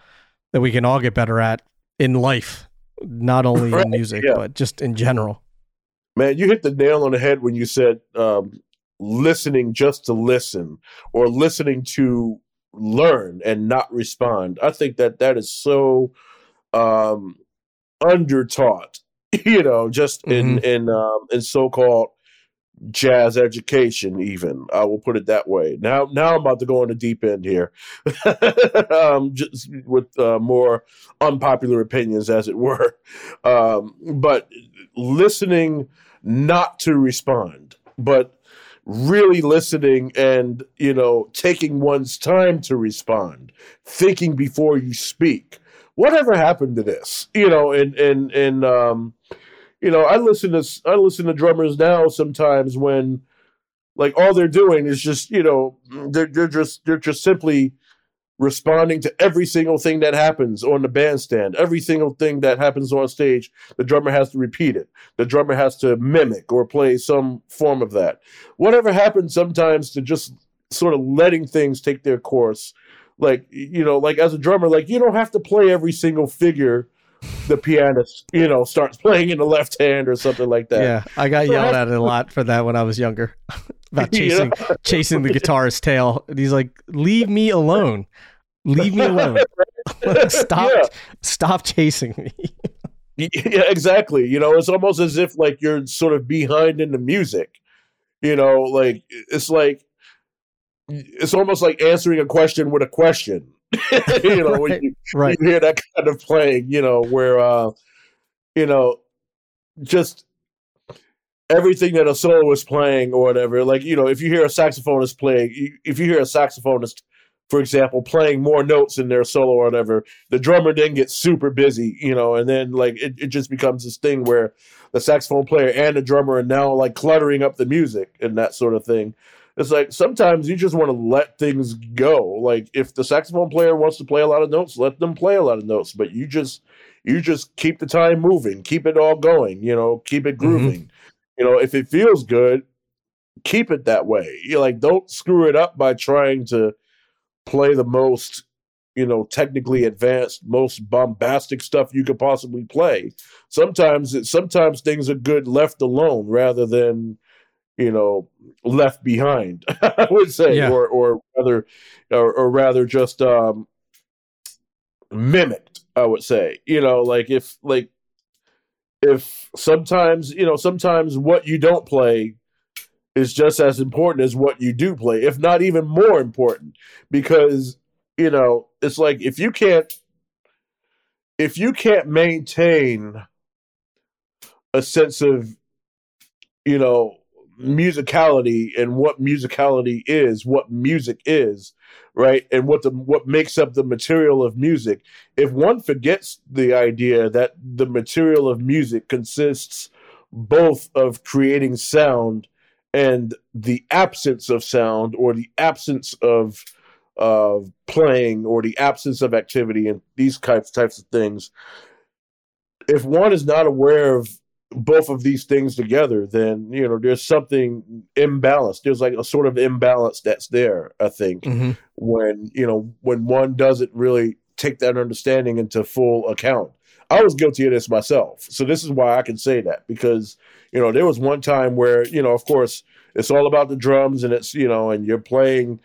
that we can all get better at in life not only right, in music yeah. but just in general man you hit the nail on the head when you said um, listening just to listen or listening to learn and not respond i think that that is so um undertaught, you know, just in mm-hmm. in um, in so-called jazz education. Even I will put it that way. Now, now I'm about to go on the deep end here, um, just with uh, more unpopular opinions, as it were. Um, but listening, not to respond, but really listening and you know taking one's time to respond thinking before you speak whatever happened to this? You know, and and and um, you know, I listen to I listen to drummers now sometimes when like all they're doing is just you know they're they're just they're just simply responding to every single thing that happens on the bandstand. Every single thing that happens on stage the drummer has to repeat it. The drummer has to mimic or play some form of that. Whatever happens sometimes to just sort of letting things take their course like you know like as a drummer like you don't have to play every single figure the pianist you know starts playing in the left hand or something like that. Yeah i got yelled at a lot for that when i was younger about chasing chasing the guitarist's tail. And he's like leave me alone. Leave me alone. Stop yeah. stop chasing me. Yeah exactly. You know it's almost as if like you're sort of behind in the music. You know like it's like it's almost like answering a question with a question. you know, right, when you, right. you, hear that kind of playing, you know, where uh, you know, just everything that a soloist playing or whatever. Like, you know, if you hear a saxophonist playing, if you hear a saxophonist, for example, playing more notes in their solo or whatever, the drummer then gets super busy, you know, and then like it, it just becomes this thing where the saxophone player and the drummer are now like cluttering up the music and that sort of thing. It's like sometimes you just want to let things go. Like if the saxophone player wants to play a lot of notes, let them play a lot of notes. But you just you just keep the time moving, keep it all going. You know, keep it mm-hmm. grooving. Mm-hmm. You know, if it feels good, keep it that way. You like don't screw it up by trying to play the most you know technically advanced most bombastic stuff you could possibly play sometimes it, sometimes things are good left alone rather than you know left behind i would say yeah. or or rather or, or rather just um mimicked i would say you know like if like if sometimes you know sometimes what you don't play is just as important as what you do play if not even more important because you know it's like if you can't if you can't maintain a sense of you know musicality and what musicality is, what music is, right? And what the what makes up the material of music. If one forgets the idea that the material of music consists both of creating sound and the absence of sound or the absence of of playing or the absence of activity and these types types of things if one is not aware of both of these things together, then you know there's something imbalanced. There's like a sort of imbalance that's there. I think mm-hmm. when you know when one doesn't really take that understanding into full account. I was guilty of this myself, so this is why I can say that because you know there was one time where you know of course it's all about the drums and it's you know and you're playing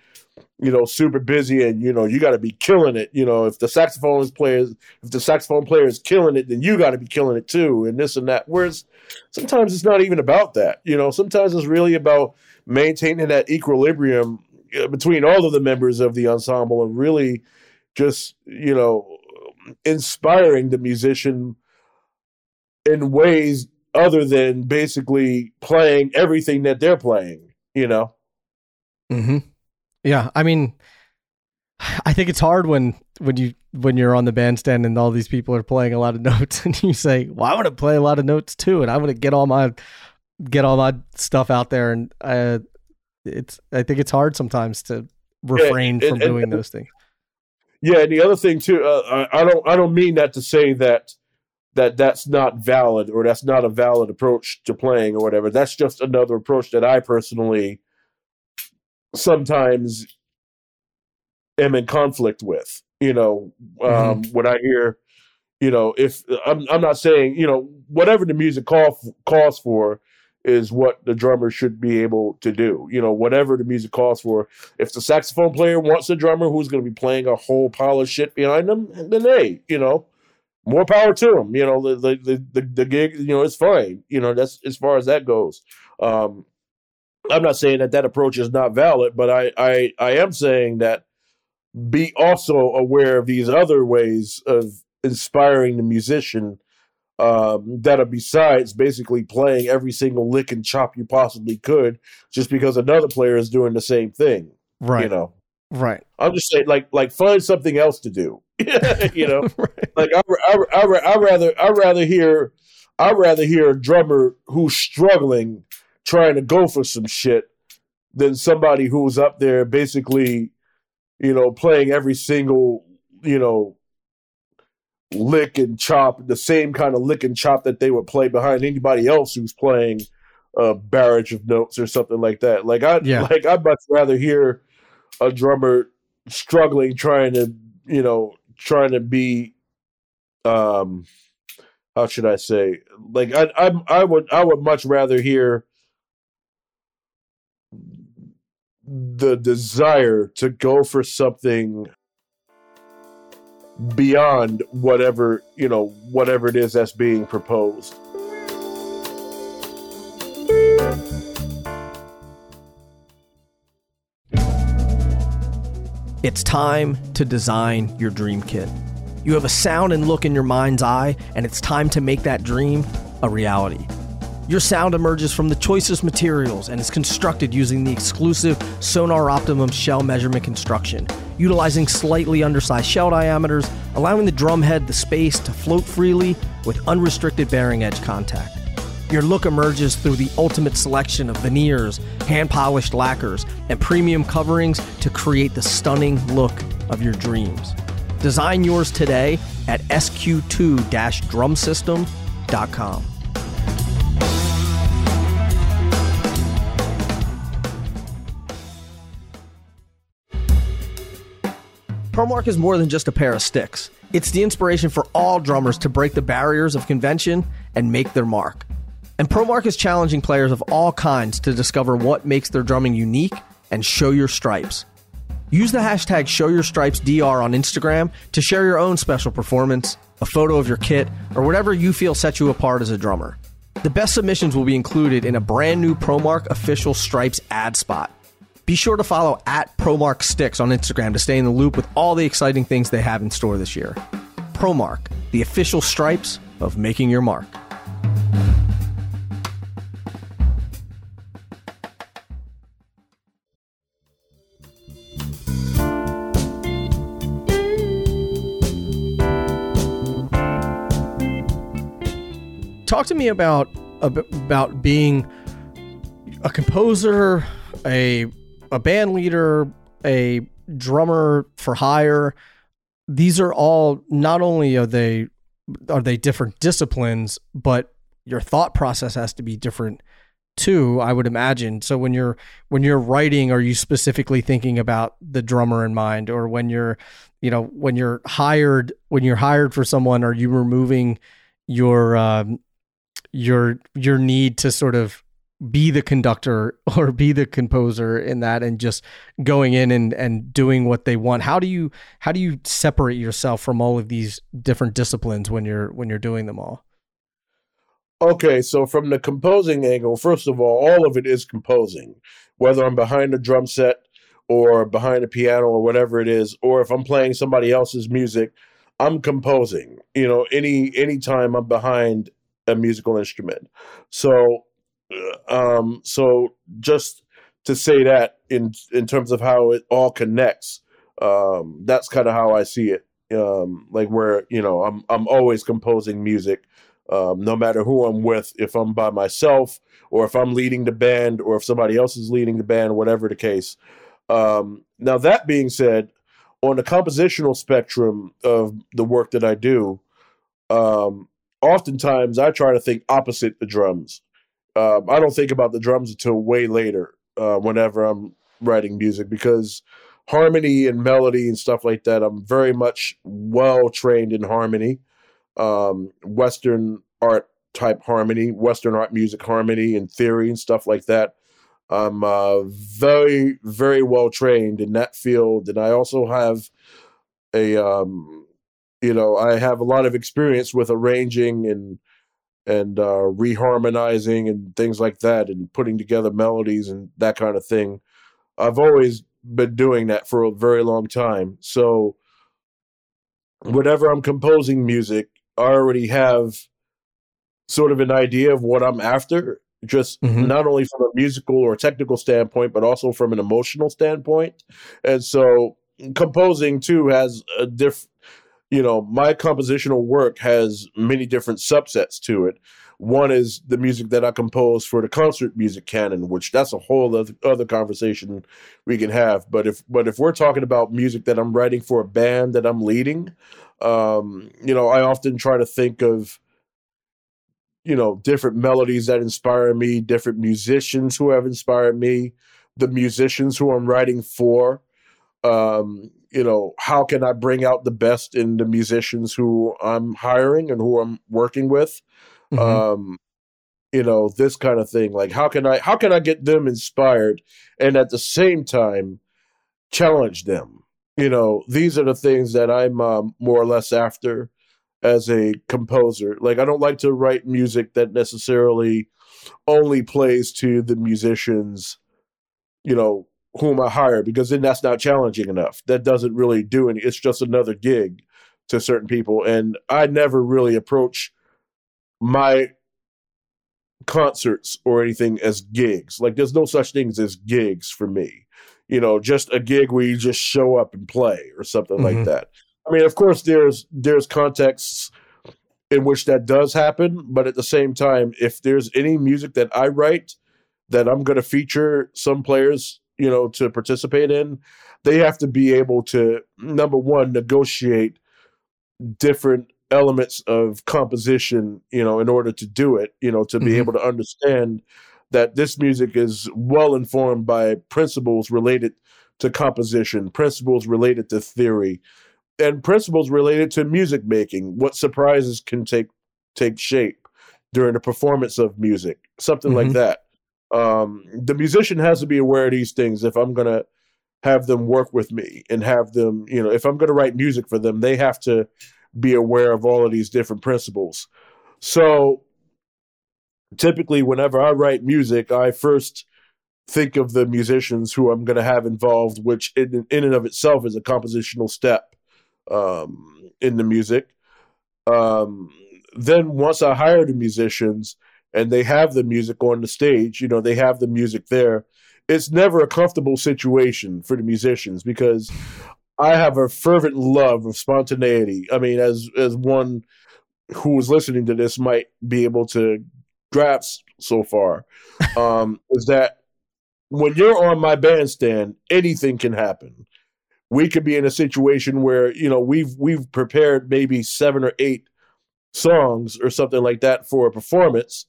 you know, super busy and, you know, you got to be killing it. You know, if the saxophone players, if the saxophone player is killing it, then you got to be killing it too, and this and that. Whereas sometimes it's not even about that. You know, sometimes it's really about maintaining that equilibrium uh, between all of the members of the ensemble and really just, you know, inspiring the musician in ways other than basically playing everything that they're playing, you know? Mm-hmm. Yeah, I mean, I think it's hard when when you when you're on the bandstand and all these people are playing a lot of notes, and you say, "Well, I want to play a lot of notes too, and I want to get all my get all my stuff out there." And uh, it's I think it's hard sometimes to refrain yeah, and, from and, doing and, those things. Yeah, and the other thing too, uh, I, I don't I don't mean that to say that that that's not valid or that's not a valid approach to playing or whatever. That's just another approach that I personally sometimes am in conflict with. You know, um, mm-hmm. when I hear, you know, if I'm I'm not saying you know whatever the music call calls for is what the drummer should be able to do. You know, whatever the music calls for. If the saxophone player wants a drummer who's going to be playing a whole pile of shit behind them, then hey, you know, more power to them. You know, the the the, the gig, you know, it's fine. You know, that's as far as that goes. Um, I'm not saying that that approach is not valid, but I I I am saying that be also aware of these other ways of inspiring the musician um, that are besides basically playing every single lick and chop you possibly could, just because another player is doing the same thing. Right. You know. Right. I'm just saying, like, like find something else to do. you know, right. like I, I, I, I rather I rather hear I rather hear a drummer who's struggling trying to go for some shit than somebody who's up there basically, you know, playing every single you know lick and chop, the same kind of lick and chop that they would play behind anybody else who's playing a barrage of notes or something like that. Like I yeah. like I'd much rather hear a drummer struggling trying to, you know, trying to be um how should I say? Like I I I would I would much rather hear the desire to go for something beyond whatever you know whatever it is that's being proposed. It's time to design your dream kit. You have a sound and look in your mind's eye and it's time to make that dream a reality your sound emerges from the choicest materials and is constructed using the exclusive Sonor Optimum shell measurement construction, utilizing slightly undersized shell diameters, allowing the drum head the space to float freely with unrestricted bearing edge contact. Your look emerges through the ultimate selection of veneers, hand polished lacquers, and premium coverings to create the stunning look of your dreams. Design yours today at sq2 drumsystem.com. ProMark is more than just a pair of sticks. It's the inspiration for all drummers to break the barriers of convention and make their mark. And ProMark is challenging players of all kinds to discover what makes their drumming unique and show your stripes. Use the hashtag ShowYourStripesDR on Instagram to share your own special performance, a photo of your kit, or whatever you feel sets you apart as a drummer. The best submissions will be included in a brand new ProMark official Stripes ad spot. Be sure to follow at ProMark Sticks on Instagram to stay in the loop with all the exciting things they have in store this year. ProMark, the official stripes of making your mark. Talk to me about about being a composer, a a band leader, a drummer for hire. These are all not only are they are they different disciplines, but your thought process has to be different too, I would imagine. So when you're when you're writing, are you specifically thinking about the drummer in mind? Or when you're, you know, when you're hired when you're hired for someone, are you removing your um your your need to sort of be the conductor or be the composer in that and just going in and and doing what they want. How do you how do you separate yourself from all of these different disciplines when you're when you're doing them all? Okay so from the composing angle first of all all of it is composing whether i'm behind a drum set or behind a piano or whatever it is or if i'm playing somebody else's music i'm composing you know any any time i'm behind a musical instrument. So um, so just to say that in in terms of how it all connects, um, that's kind of how I see it. Um, like where you know I'm I'm always composing music, um, no matter who I'm with. If I'm by myself, or if I'm leading the band, or if somebody else is leading the band, whatever the case. Um, now that being said, on the compositional spectrum of the work that I do, um, oftentimes I try to think opposite the drums. Um, I don't think about the drums until way later, uh, whenever I'm writing music, because harmony and melody and stuff like that, I'm very much well trained in harmony, um, Western art type harmony, Western art music harmony and theory and stuff like that. I'm uh, very, very well trained in that field, and I also have a, um, you know, I have a lot of experience with arranging and and uh, reharmonizing and things like that, and putting together melodies and that kind of thing. I've always been doing that for a very long time. So, whenever I'm composing music, I already have sort of an idea of what I'm after, just mm-hmm. not only from a musical or technical standpoint, but also from an emotional standpoint. And so composing too has a diff you know, my compositional work has many different subsets to it. One is the music that I compose for the concert music canon, which that's a whole other, conversation we can have. But if but if we're talking about music that I'm writing for a band that I'm leading, um, you know, I often try to think of you know, different melodies that inspire me, different musicians who have inspired me, the musicians who I'm writing for. Um, you know, how can I bring out the best in the musicians who I'm hiring and who I'm working with? Mm-hmm. Um, you know, this kind of thing. Like how can I how can I get them inspired and at the same time challenge them? You know, these are the things that I'm um, more or less after as a composer. Like I don't like to write music that necessarily only plays to the musicians, you know, whom I hire because then that's not challenging enough. That doesn't really do any. It's just another gig to certain people, and I never really approach my concerts or anything as gigs. Like there's no such things as gigs for me. You know, just a gig where you just show up and play or something mm-hmm. like that. I mean, of course, there's there's contexts in which that does happen, but at the same time, if there's any music that I write that I'm going to feature some players, you know, to participate in, they have to be able to number one negotiate different elements of composition, you know, in order to do it, you know, to be mm-hmm. able to understand that this music is well informed by principles related to composition, principles related to theory, and principles related to music making, what surprises can take take shape during the performance of music, something mm-hmm. like that. Um, the musician has to be aware of these things if I'm gonna have them work with me and have them, you know, if I'm gonna write music for them, they have to be aware of all of these different principles. So typically whenever I write music, I first think of the musicians who I'm going to have involved, which in, in and of itself is a compositional step um, in the music. Um, then once I hire the musicians and they have the music on the stage, you know, they have the music there. It's never a comfortable situation for the musicians because I have a fervent love of spontaneity. I mean, as as one who is listening to this might be able to grasp so far, um, is that when you're on my bandstand, anything can happen we could be in a situation where you know we've we've prepared maybe seven or eight songs or something like that for a performance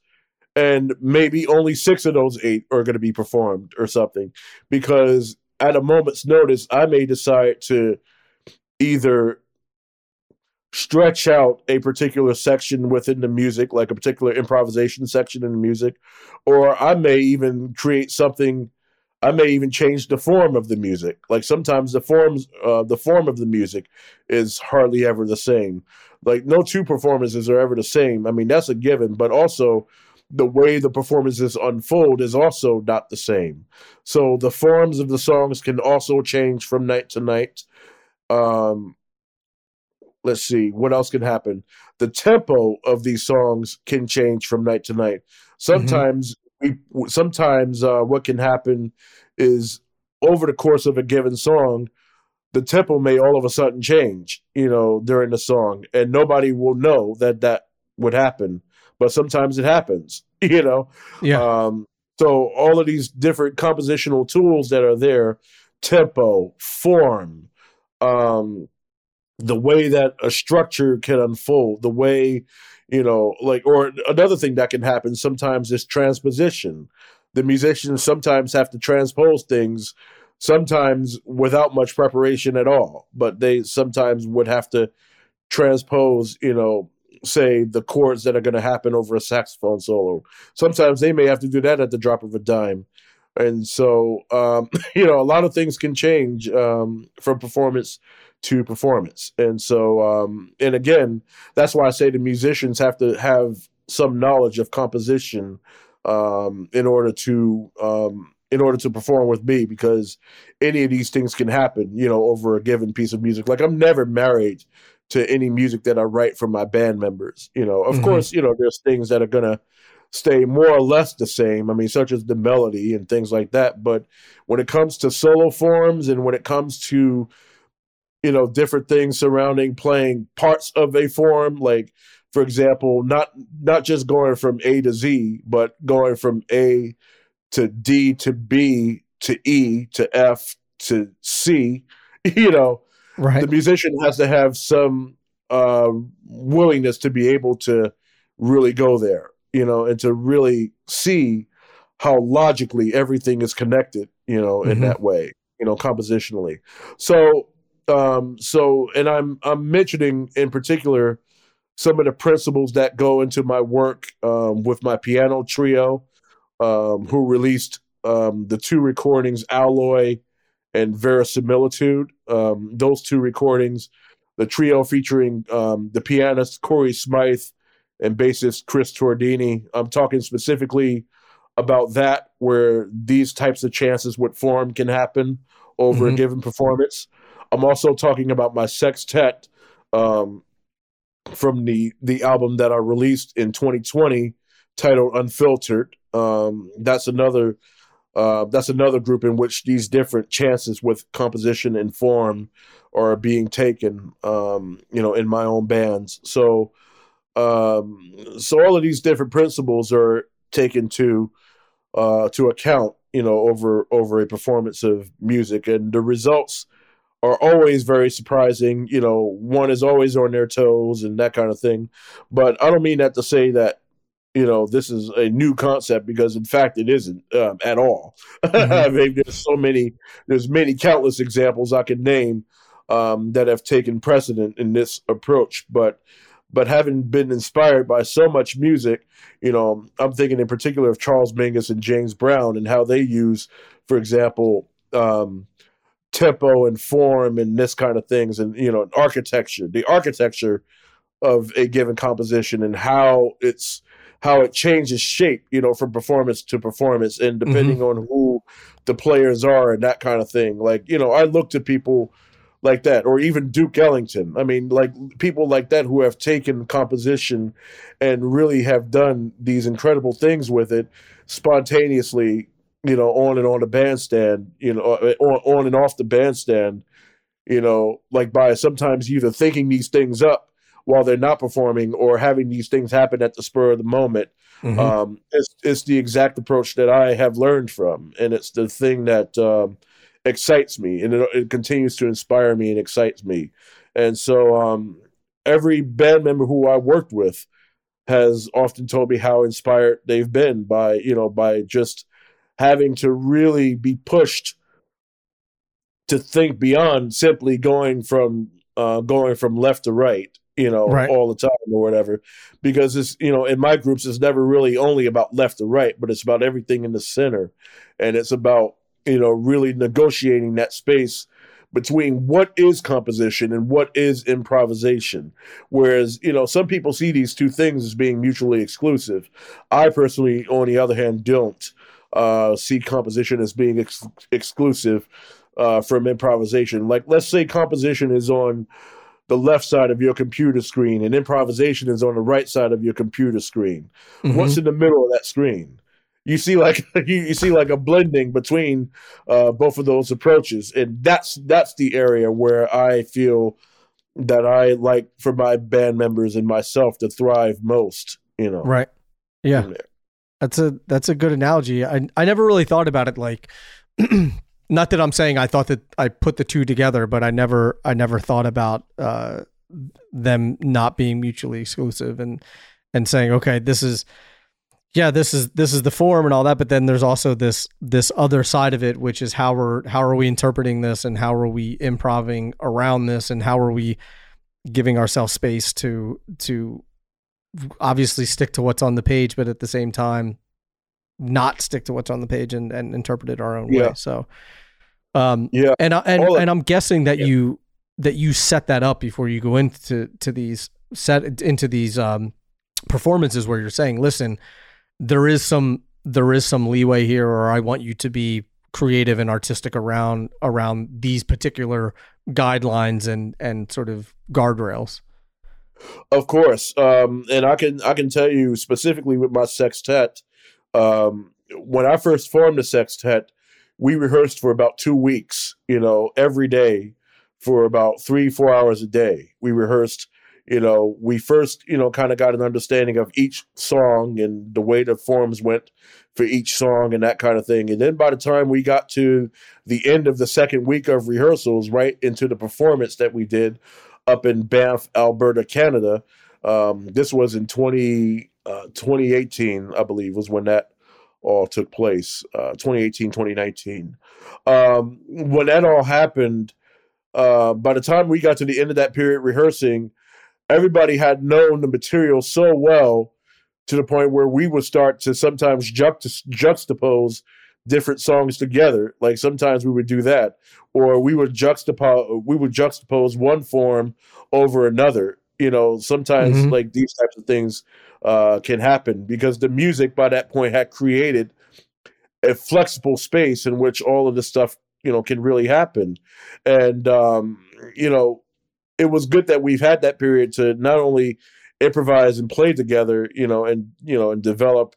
and maybe only six of those eight are going to be performed or something because at a moment's notice i may decide to either stretch out a particular section within the music like a particular improvisation section in the music or i may even create something I may even change the form of the music. Like sometimes the forms, uh, the form of the music is hardly ever the same. Like no two performances are ever the same. I mean that's a given, but also the way the performances unfold is also not the same. So the forms of the songs can also change from night to night. Um, let's see what else can happen. The tempo of these songs can change from night to night. Mm-hmm. Sometimes we sometimes uh, what can happen is over the course of a given song, the tempo may all of a sudden change, you know, during the song, and nobody will know that that would happen. But sometimes it happens, you know. Yeah. Um, so all of these different compositional tools that are there, tempo, form, um, the way that a structure can unfold, the way you know, like, or another thing that can happen sometimes is transposition. The musicians sometimes have to transpose things, sometimes without much preparation at all, but they sometimes would have to transpose, you know, say the chords that are going to happen over a saxophone solo. Sometimes they may have to do that at the drop of a dime. And so, um, you know, a lot of things can change um, from performance to performance. And so, um, and again, that's why I say the musicians have to have some knowledge of composition um, in order to um, in order to perform with me because any of these things can happen, you know, over a given piece of music. Like I'm never married to any music that I write for my band members. You know, of mm-hmm. course, you know, there's things that are gonna stay more or less the same. I mean, such as the melody and things like that. But when it comes to solo forms and when it comes to you know different things surrounding playing parts of a form, like for example, not not just going from A to Z, but going from A to D to B to E to F to C. You know, right. the musician has to have some uh, willingness to be able to really go there, you know, and to really see how logically everything is connected, you know, in mm-hmm. that way, you know, compositionally. So, um, so, and I'm I'm mentioning in particular some of the principles that go into my work um, with my piano trio, um, who released um, the two recordings, Alloy and Verisimilitude. Um, those two recordings, the trio featuring um, the pianist Cory Smythe and bassist Chris Tordini. I'm talking specifically about that, where these types of chances with form can happen over mm-hmm. a given performance. I'm also talking about my sextet um, from the the album that I released in 2020, titled Unfiltered. Um, that's another uh, that's another group in which these different chances with composition and form are being taken. Um, you know, in my own bands. So, um, so all of these different principles are taken to uh, to account. You know, over over a performance of music, and the results are always very surprising. You know, one is always on their toes and that kind of thing. But I don't mean that to say that you know this is a new concept because in fact it isn't um, at all mm-hmm. i mean there's so many there's many countless examples i could name um, that have taken precedent in this approach but but having been inspired by so much music you know i'm thinking in particular of charles mingus and james brown and how they use for example um, tempo and form and this kind of things and you know architecture the architecture of a given composition and how it's how it changes shape, you know, from performance to performance and depending mm-hmm. on who the players are and that kind of thing. Like, you know, I look to people like that, or even Duke Ellington. I mean, like people like that who have taken composition and really have done these incredible things with it spontaneously, you know, on and on the bandstand, you know, uh, on, on and off the bandstand, you know, like by sometimes either thinking these things up while they're not performing or having these things happen at the spur of the moment. Mm-hmm. Um, it's, it's the exact approach that I have learned from, and it's the thing that um, excites me, and it, it, continues to inspire me and excites me. And so, um, every band member who I worked with has often told me how inspired they've been by you know by just having to really be pushed to think beyond simply going from uh, going from left to right you know, right. all the time or whatever. Because it's, you know, in my groups, it's never really only about left or right, but it's about everything in the center. And it's about, you know, really negotiating that space between what is composition and what is improvisation. Whereas, you know, some people see these two things as being mutually exclusive. I personally, on the other hand, don't uh, see composition as being ex- exclusive uh, from improvisation. Like, let's say composition is on the left side of your computer screen and improvisation is on the right side of your computer screen. Mm-hmm. What's in the middle of that screen? You see like you, you see like a blending between uh, both of those approaches, and that's that's the area where I feel that I like for my band members and myself to thrive most. You know, right? Yeah, that's a that's a good analogy. I I never really thought about it like not that I'm saying I thought that I put the two together, but I never I never thought about uh, them not being mutually exclusive and and saying, okay, this is yeah, this is this is the form and all that, but then there's also this this other side of it, which is how we're how are we interpreting this and how are we improving around this and how are we giving ourselves space to to obviously stick to what's on the page, but at the same time not stick to what's on the page and, and interpret it our own Yeah. way. So um Yeah. and I- and All and I'm guessing that Yeah. you that you set that up before you go into to these set into these um performances where you're saying, listen, there is some there is some leeway here, or I want you to be creative and artistic around around these particular guidelines and and sort of guardrails. Of course, um, and I can I can tell you specifically with my sextet. Um, when I first formed the sextet, we rehearsed for about two weeks. You know, every day for about three four hours a day. We rehearsed. You know, we first you know kind of got an understanding of each song and the way the forms went for each song and that kind of thing. And then by the time we got to the end of the second week of rehearsals, right into the performance that we did up in Banff, Alberta, Canada. Um, this was in 20, uh, 2018, I believe, was when that all took place. Uh, 2018, 2019. Um, when that all happened, uh, by the time we got to the end of that period rehearsing, everybody had known the material so well to the point where we would start to sometimes juxtapose different songs together. Like sometimes we would do that, or we would juxtapose we would juxtapose one form over another. You know, sometimes Mhm. like these types of things uh, can happen because the music by that point had created a flexible space in which all of this stuff you know can really happen, and um, you know it was good that we've had that period to not only improvise and play together, you know, and you know, and develop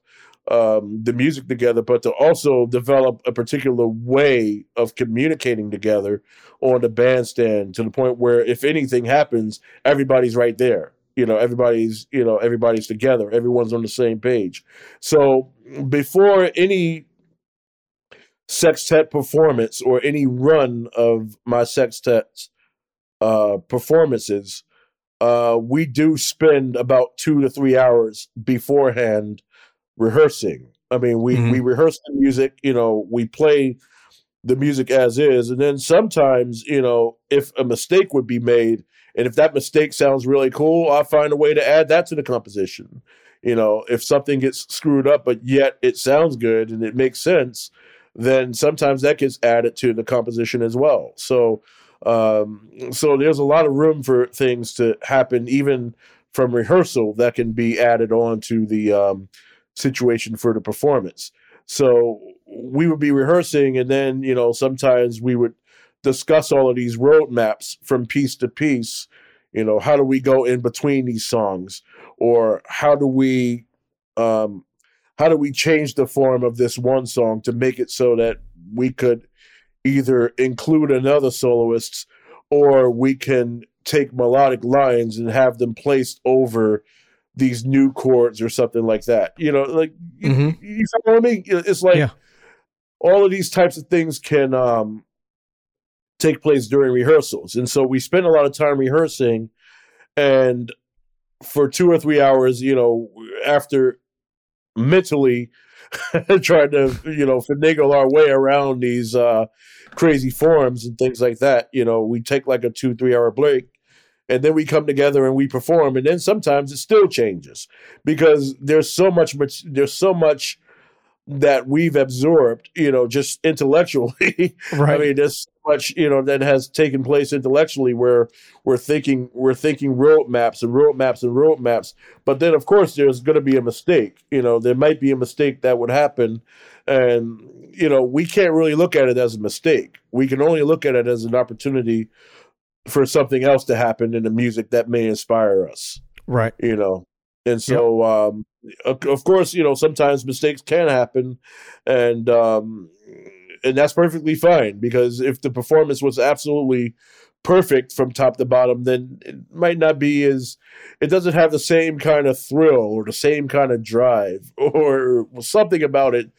um, the music together, but to also develop a particular way of communicating together on the bandstand to the point where if anything happens, everybody's right there. You know, everybody's you know everybody's together. Everyone's on the same page. So before any sextet performance or any run of my sextet uh, performances, uh, we do spend about two to three hours beforehand rehearsing. I mean, we Mhm. we rehearse the music. You know, we play the music as is, and then sometimes, you know, if a mistake would be made, and if that mistake sounds really cool, I find a way to add that to the composition. You know, if something gets screwed up, but yet it sounds good and it makes sense, then sometimes that gets added to the composition as well. So, um, so there's a lot of room for things to happen, even from rehearsal, that can be added on to the um, situation for the performance. So we would be rehearsing, and then you know sometimes we would discuss all of these roadmaps from piece to piece. You know, how do we go in between these songs, or how do we, um, how do we change the form of this one song to make it so that we could either include another soloist, or we can take melodic lines and have them placed over these new chords or something like that. You know, like you- Mhm. you, follow me? It's like Yeah. all of these types of things can um, take place during rehearsals, and so we spend a lot of time rehearsing, and for two or three hours, you know, after mentally trying to you know finagle our way around these uh, crazy forms and things like that, you know, we take like a two three hour break and then we come together and we perform and then sometimes it still changes because there's so much there's so much that we've absorbed you know just intellectually. Right. i mean there's so much you know that has taken place intellectually where we're thinking we're thinking roadmaps and roadmaps and roadmaps. But then of course there's going to be a mistake. You know there might be a mistake that would happen and you know we can't really look at it as a mistake. We can only look at it as an opportunity for something else to happen in the music that may inspire us right. you know? And so um of, of course you know sometimes mistakes can happen and um and that's perfectly fine because if the performance was absolutely perfect from top to bottom then it might not be as it doesn't have the same kind of thrill or the same kind of drive or something about it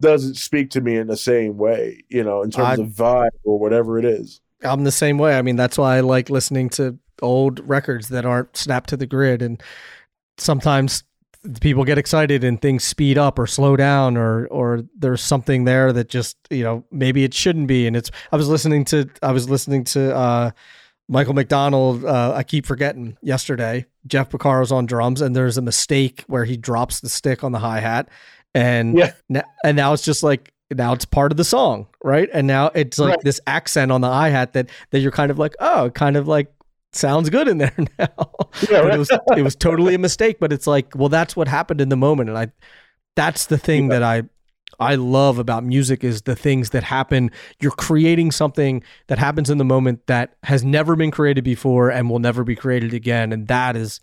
doesn't speak to me in the same way you know in terms I- of vibe or whatever it is I'm the same way. I mean, that's why I like listening to old records that aren't snapped to the grid and sometimes people get excited and things speed up or slow down or or there's something there that just you know maybe it shouldn't be and it's i was listening to i was listening to uh michael mcdonald uh i keep forgetting yesterday jeff Porcaro's on drums and there's a mistake where he drops the stick on the hi-hat and Yeah. and now it's just like now it's part of the song right and now it's like Right. this accent on the hi-hat that that you're kind of like oh kind of like sounds good in there now Yeah, right. it was it was totally a mistake but it's like well that's what happened in the moment and i that's the thing that i i love about music is the things that happen you're creating something that happens in the moment that has never been created before and will never be created again and that is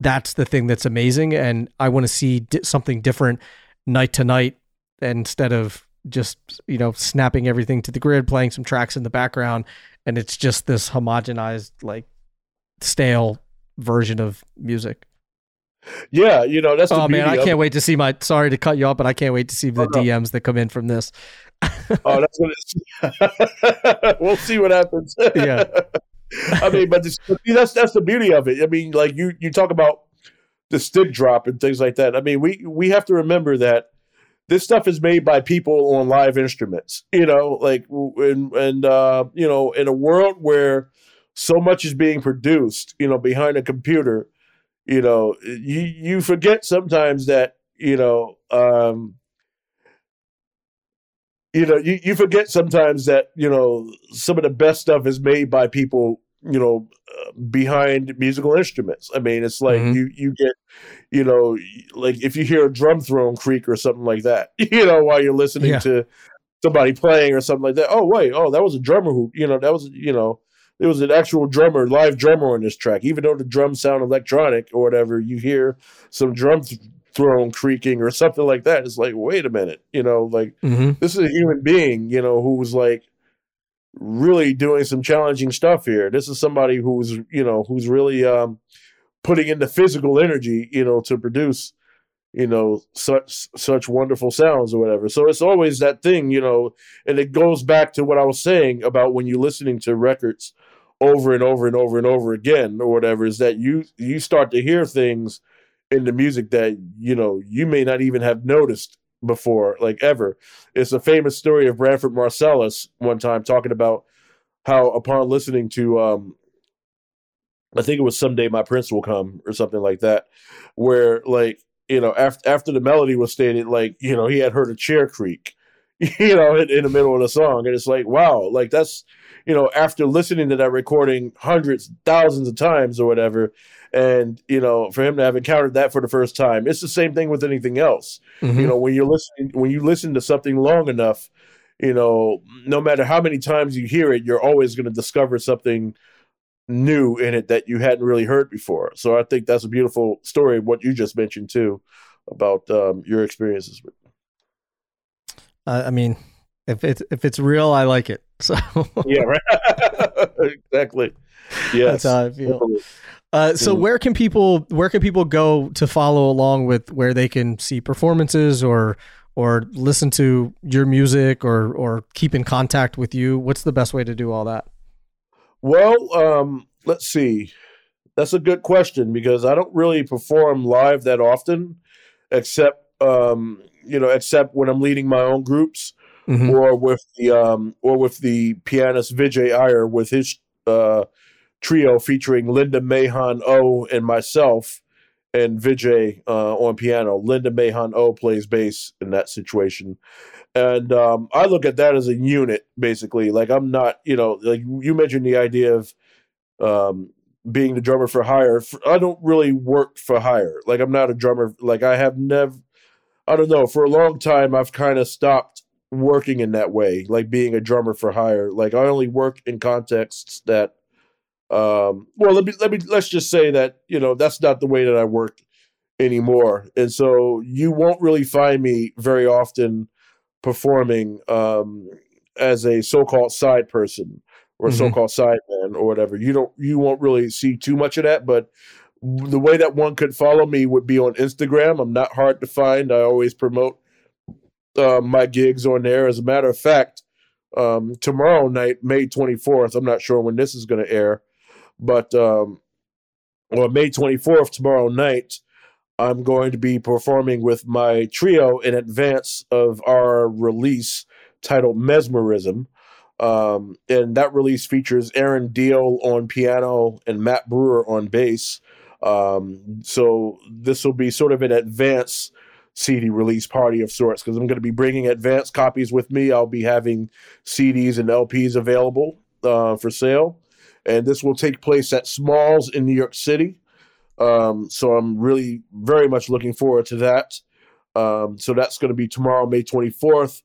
that's the thing that's amazing and i want to see di- something different night to night instead of just you know snapping everything to the grid playing some tracks in the background and it's just this homogenized like stale version of music. yeah, you know that's the Oh man, I can't wait to see my. Sorry to cut you off, but I can't wait to see the Oh, no. DMs that come in from this. Oh, that's what it's. we'll see what happens. Yeah. I mean, but this, that's that's the beauty of it. I mean, like you you talk about the stick drop and things like that. I mean, we we have to remember that this stuff is made by people on live instruments. You know, like and and uh, you know, in a world where so much is being produced, you know, behind a computer, you know, you you forget sometimes that you know. um you know, you, you forget sometimes that, you know, some of the best stuff is made by people, you know, behind musical instruments. I mean, it's like Mhm. you you get, you know, like if you hear a drum throne creak or something like that, you know, while you're listening Yeah. to somebody playing or something like that. Oh, wait, oh, that was a drummer who, you know, that was, you know, there was an actual drummer, live drummer on this track. Even though the drums sound electronic or whatever, you hear some drum th- throne creaking or something like that. It's like, wait a minute, you know, like Mm-hmm. this is a human being, you know, who was like really doing some challenging stuff here. This is somebody who's, you know, who's really um putting in the physical energy, you know, to produce, you know, such such wonderful sounds or whatever. So it's always that thing, you know, and it goes back to what I was saying about when you're listening to records over and over and over and over again or whatever is that you you start to hear things in the music that you know you may not even have noticed before like ever. It's a famous story of Branford Marsalis one time talking about how upon listening to um I think it was someday my prince will come or something like that where like you know after after the melody was stated like you know he had heard a chair creak you know in, in the middle of the song. And it's like wow like that's you know after listening to that recording hundreds thousands of times or whatever and you know for him to have encountered that for the first time it's the same thing with anything else Mm-hmm. you know when you're listening when you listen to something long enough you know no matter how many times you hear it you're always going to discover something new in it that you hadn't really heard before so i think that's a beautiful story what you just mentioned too about um, your experiences with Uh, I mean, if it's if it's real, I like it. So yeah right exactly yes that's how I feel. Uh, so Mm. where can people where can people go to follow along with where they can see performances or or listen to your music or or keep in contact with you? What's the best way to do all that? Well, um, let's see. That's a good question because I don't really perform live that often, except um, you know, except when I'm leading my own groups Mhm. or with the um, or with the pianist Vijay Iyer with his uh, trio featuring Linda Mahan O and myself and Vijay uh, on piano. Linda Mahan O plays bass in that situation. And um, I look at that as a unit, basically. Like I'm not, you know, like you mentioned the idea of um, being the drummer for hire. I don't really work for hire. Like I'm not a drummer. Like I have never. I don't know. For a long time, I've kind of stopped working in that way, like being a drummer for hire. Like I only work in contexts that. Um, well, let me let me let's just say that you know that's not the way that I work anymore, and so you won't really find me very often performing um, as a so-called side person or Mhm. so-called side man or whatever. You don't you won't really see too much of that, but the way that one could follow me would be on Instagram. I'm not hard to find. I always promote uh, my gigs on there. As a matter of fact, um, tomorrow night, May 24th, I'm not sure when this is going to air, but um, or May 24th, tomorrow night, I'm going to be performing with my trio in advance of our release titled Mesmerism. Um, and that release features Aaron Diehl on piano and Matt Brewer on bass. Um, so this will be sort of an advance CD release party of sorts because I'm going to be bringing advance copies with me. I'll be having CDs and LPs available uh, for sale, and this will take place at Smalls in New York City. Um, so I'm really very much looking forward to that. Um, so that's going to be tomorrow, May 24th.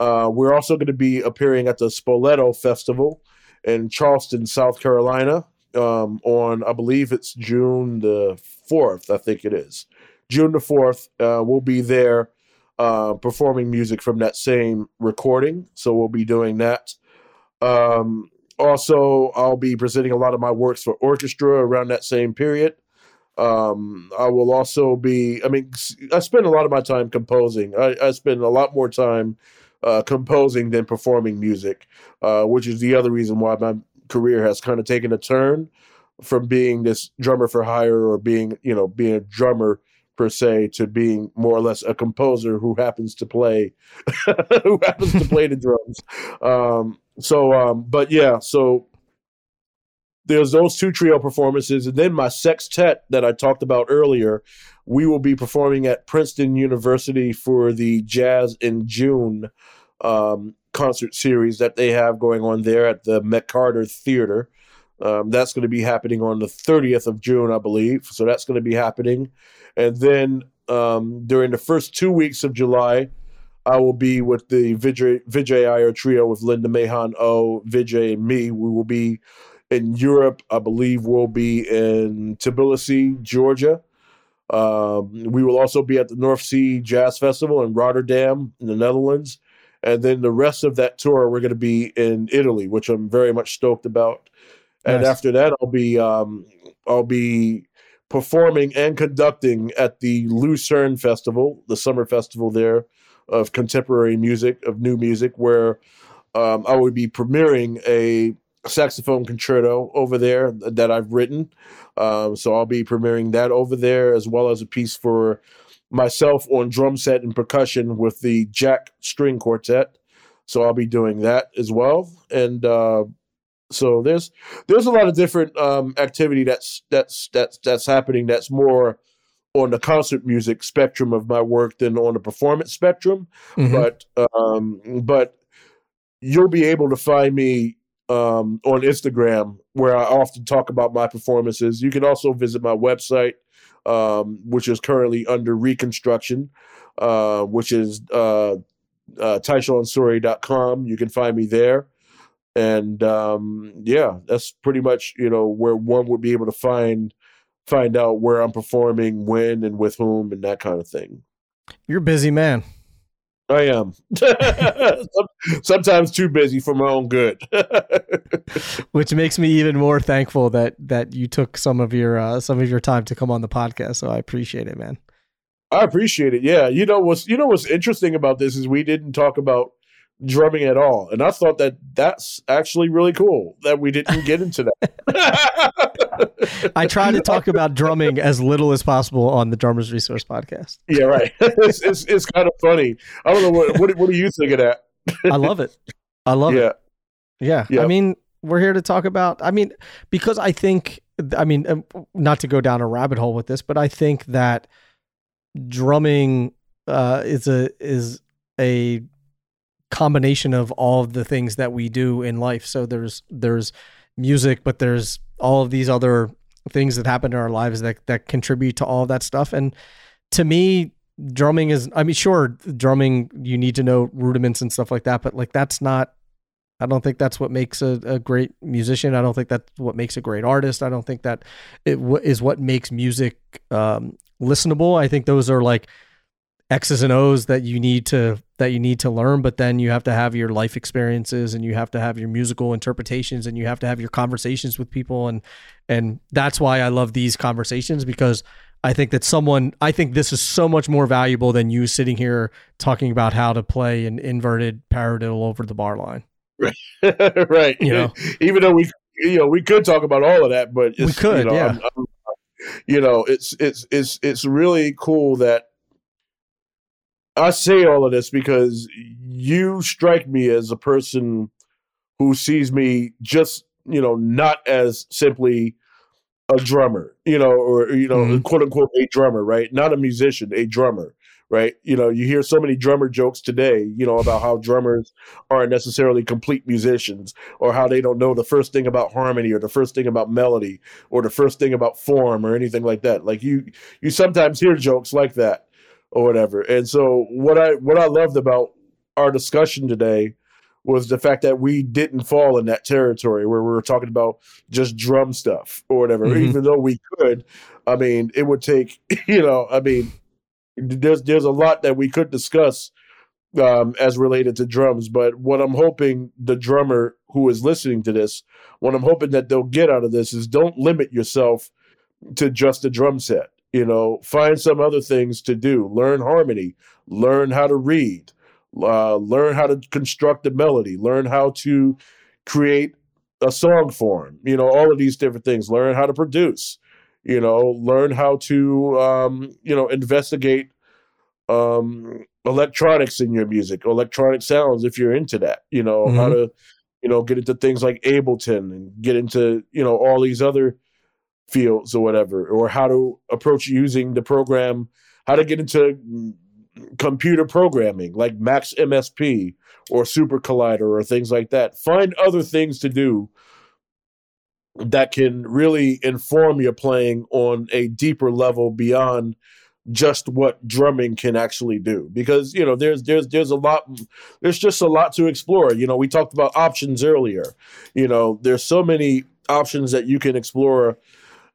Uh, we're also going to be appearing at the Spoleto Festival in Charleston, South Carolina, um, on I believe it's June the fourth. I think it is June the fourth. Uh, we'll be there uh, performing music from that same recording. So we'll be doing that. Um, also, I'll be presenting a lot of my works for orchestra around that same period. Um, I will also be. I mean, I spend a lot of my time composing. I, I spend a lot more time uh, composing than performing music, uh, which is the other reason why my career has kind of taken a turn from being this drummer for hire or being, you know, being a drummer per se to being more or less a composer who happens to play who happens to play the drums. Um, so, um, but yeah, so there's those two trio performances, and then my sextet that I talked about earlier. We will be performing at Princeton University for the Jazz in June um, concert series that they have going on there at the McCarter Theater. Um, that's going to be happening on the 30th of June, I believe. So that's going to be happening. And then um, during the first two weeks of July, I will be with the Vijay, Iyer trio with Linda Mahon O, Vijay, and me. We will be in Europe. I believe we'll be in Tbilisi, Georgia. Um, we will also be at the North Sea Jazz Festival in Rotterdam, in the Netherlands. And then the rest of that tour, we're going to be in Italy, which I'm very much stoked about. And nice. after that, I'll be um, I'll be performing and conducting at the Lucerne Festival, the summer festival there of contemporary music, of new music, where um, I will be premiering a saxophone concerto over there that I've written. Um, so I'll be premiering that over there as well as a piece for myself on drum set and percussion with the Jack String Quartet. So I'll be doing that as well. And uh, so there's there's a lot of different um, activity that's that's that's that's happening that's more on the concert music spectrum of my work than on the performance spectrum. Mm-hmm. But um, but you'll be able to find me um, on Instagram, where I often talk about my performances. You can also visit my website, um, which is currently under reconstruction, uh, which is uh, uh. You can find me there. And um, yeah, that's pretty much you know where one would be able to find find out where I'm performing, when, and with whom, and that kind of thing. You're a busy man. I am. Sometimes too busy for my own good. Which makes me even more thankful that that you took some of your uh, some of your time to come on the podcast. So I appreciate it, man. I appreciate it. Yeah, you know what's you know what's interesting about this is we didn't talk about drumming at all. And I thought that that's actually really cool that we didn't get into that. I try to talk about drumming as little as possible on the Drummers Resource podcast. Yeah, right. It's, it's, it's kind of funny. I don't know what what, what are you thinking at? I love it. I love yeah. it. Yeah. Yeah. I mean, we're here to talk about I mean, because I think I mean, um, not to go down a rabbit hole with this, but I think that drumming uh, is a is a combination of all of the things that we do in life. So there's there's music, but there's all of these other things that happen in our lives that that contribute to all of that stuff. And to me, drumming is I mean, sure, drumming you need to know rudiments and stuff like that, but like that's not I don't think that's what makes a, a great musician. I don't think that's what makes a great artist. I don't think that it w- is what makes music um, listenable. I think those are like X's and O's that you need to that you need to learn, but then you have to have your life experiences and you have to have your musical interpretations and you have to have your conversations with people and and that's why I love these conversations because I think that someone I think this is so much more valuable than you sitting here talking about how to play an inverted paradiddle over the bar line. Right. right. You know, even though we you know, we could talk about all of that, but we could, you know, yeah. I'm, I'm, you know, it's it's it's it's really cool that I say all of this because you strike me as a person who sees me just, you know, not as simply a drummer, you know, or you know, mm-hmm. quote unquote a drummer, right? Not a musician, a drummer, right? You know, you hear so many drummer jokes today, you know, about how drummers aren't necessarily complete musicians or how they don't know the first thing about harmony or the first thing about melody or the first thing about form or anything like that. Like you you sometimes hear jokes like that or whatever. And so what I what I loved about our discussion today was the fact that we didn't fall in that territory where we were talking about just drum stuff or whatever. Mm-hmm. Even though we could, I mean, it would take, you know, I mean, there's there's a lot that we could discuss um, as related to drums. But what I'm hoping the drummer who is listening to this, what I'm hoping that they'll get out of this is don't limit yourself to just a drum set. You know, find some other things to do. Learn harmony. Learn how to read. Uh, learn how to construct a melody. Learn how to create a song form. You know, all of these different things. Learn how to produce you know learn how to um, you know investigate um, electronics in your music electronic sounds if you're into that you know mm-hmm. how to you know get into things like ableton and get into you know all these other fields or whatever or how to approach using the program how to get into computer programming like max msp or super collider or things like that. Find other things to do that can really inform your playing on a deeper level beyond just what drumming can actually do. Because you know there's there's there's a lot there's just a lot to explore. You know we talked about options earlier. You know there's so many options that you can explore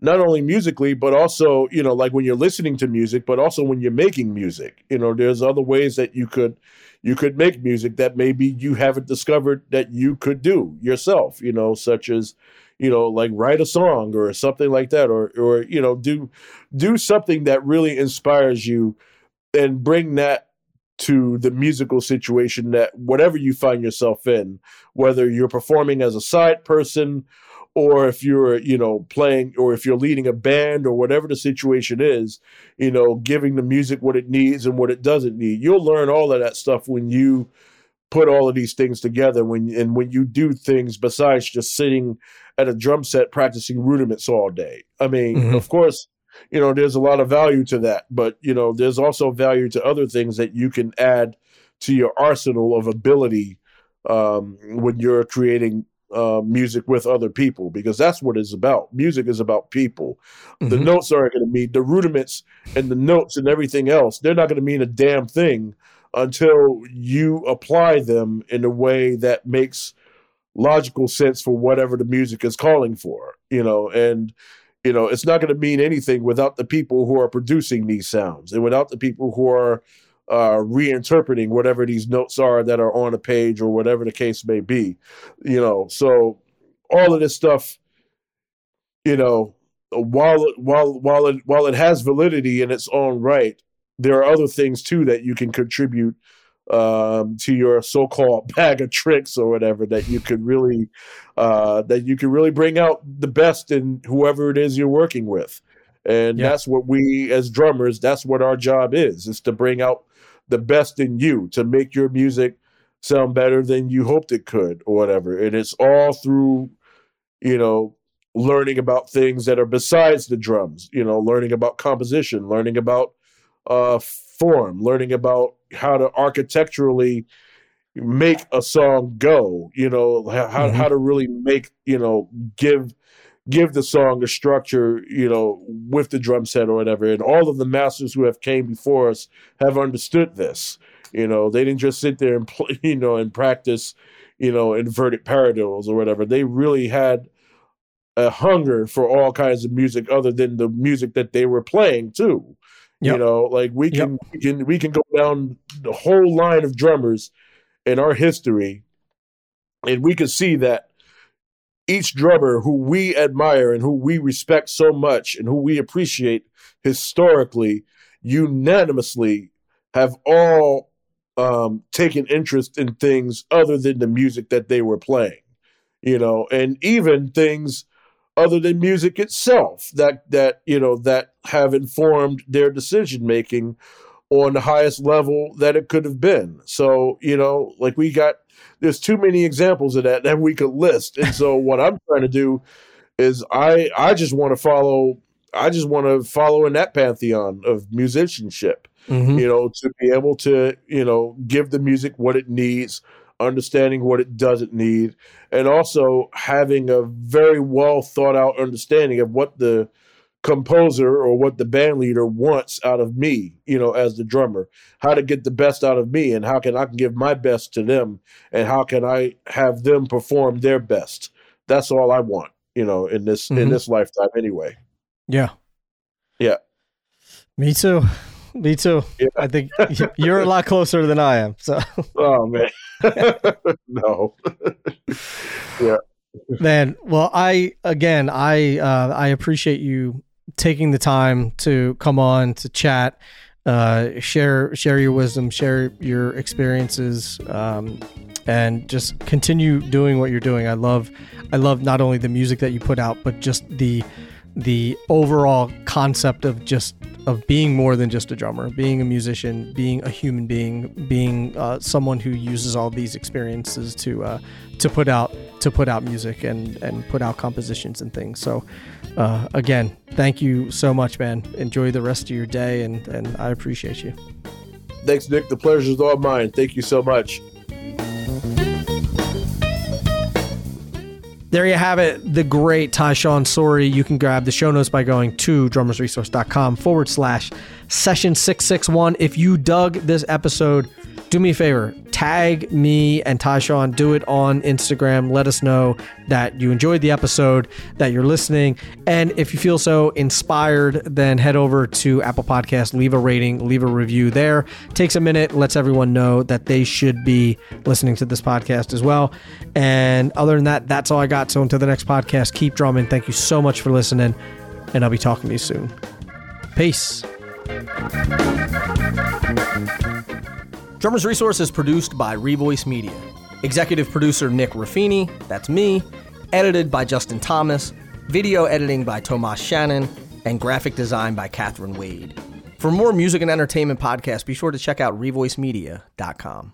not only musically but also you know like when you're listening to music but also when you're making music. You know there's other ways that you could you could make music that maybe you haven't discovered that you could do yourself you know such as you know like write a song or something like that or or you know do do something that really inspires you and bring that to the musical situation that whatever you find yourself in whether you're performing as a side person or if you're you know playing or if you're leading a band or whatever the situation is you know giving the music what it needs and what it doesn't need you'll learn all of that stuff when you put all of these things together when and when you do things besides just sitting at a drum set practicing rudiments all day. I mean, mm-hmm. of course, you know, there's a lot of value to that, but you know, there's also value to other things that you can add to your arsenal of ability um, when you're creating uh, music with other people because that's what it's about. Music is about people. Mm-hmm. The notes aren't going to mean the rudiments and the notes and everything else. They're not going to mean a damn thing until you apply them in a way that makes logical sense for whatever the music is calling for, you know, and you know, it's not going to mean anything without the people who are producing these sounds and without the people who are uh, reinterpreting whatever these notes are that are on a page or whatever the case may be, you know. So all of this stuff, you know, while while while it while it has validity in its own right, there are other things too that you can contribute um, to your so-called bag of tricks or whatever that you could really uh, that you can really bring out the best in whoever it is you're working with and yeah. that's what we as drummers that's what our job is is to bring out the best in you to make your music sound better than you hoped it could or whatever and it's all through you know learning about things that are besides the drums you know learning about composition learning about uh form learning about how to architecturally make a song go you know how, mm-hmm. how to really make you know give give the song a structure you know with the drum set or whatever and all of the masters who have came before us have understood this you know they didn't just sit there and play, you know and practice you know inverted paradiddles or whatever they really had a hunger for all kinds of music other than the music that they were playing too Yep. You know, like we can yep. we can we can go down the whole line of drummers in our history, and we can see that each drummer who we admire and who we respect so much and who we appreciate historically, unanimously have all um, taken interest in things other than the music that they were playing, you know, and even things other than music itself that that you know that have informed their decision making on the highest level that it could have been. So, you know, like we got there's too many examples of that that we could list. And so what I'm trying to do is I I just want to follow I just want to follow in that pantheon of musicianship. Mm-hmm. You know, to be able to, you know, give the music what it needs, understanding what it doesn't need, and also having a very well thought out understanding of what the composer or what the band leader wants out of me, you know, as the drummer, how to get the best out of me and how can I can give my best to them and how can I have them perform their best. That's all I want, you know, in this mm-hmm. in this lifetime anyway. Yeah. Yeah. Me too. Me too. Yeah. I think you're a lot closer than I am. So Oh man. no. yeah. Man, well, I again, I uh, I appreciate you taking the time to come on to chat, uh, share share your wisdom, share your experiences, um, and just continue doing what you're doing. I love I love not only the music that you put out, but just the the overall concept of just of being more than just a drummer, being a musician, being a human being, being uh, someone who uses all these experiences to uh, to put out to put out music and and put out compositions and things. So, uh, again, thank you so much, man. Enjoy the rest of your day, and and I appreciate you. Thanks, Nick. The pleasure is all mine. Thank you so much. There you have it, the great Tyshawn Sorey. You can grab the show notes by going to drummersresource.com forward slash session 661. If you dug this episode, do me a favor, tag me and Tyshawn. Do it on Instagram. Let us know that you enjoyed the episode, that you're listening. And if you feel so inspired, then head over to Apple Podcast, leave a rating, leave a review there. Takes a minute, lets everyone know that they should be listening to this podcast as well. And other than that, that's all I got. So until the next podcast, keep drumming. Thank you so much for listening, and I'll be talking to you soon. Peace. Drummers Resource is produced by Revoice Media. Executive producer Nick Ruffini, that's me. Edited by Justin Thomas. Video editing by Tomas Shannon. And graphic design by Catherine Wade. For more music and entertainment podcasts, be sure to check out revoicemedia.com.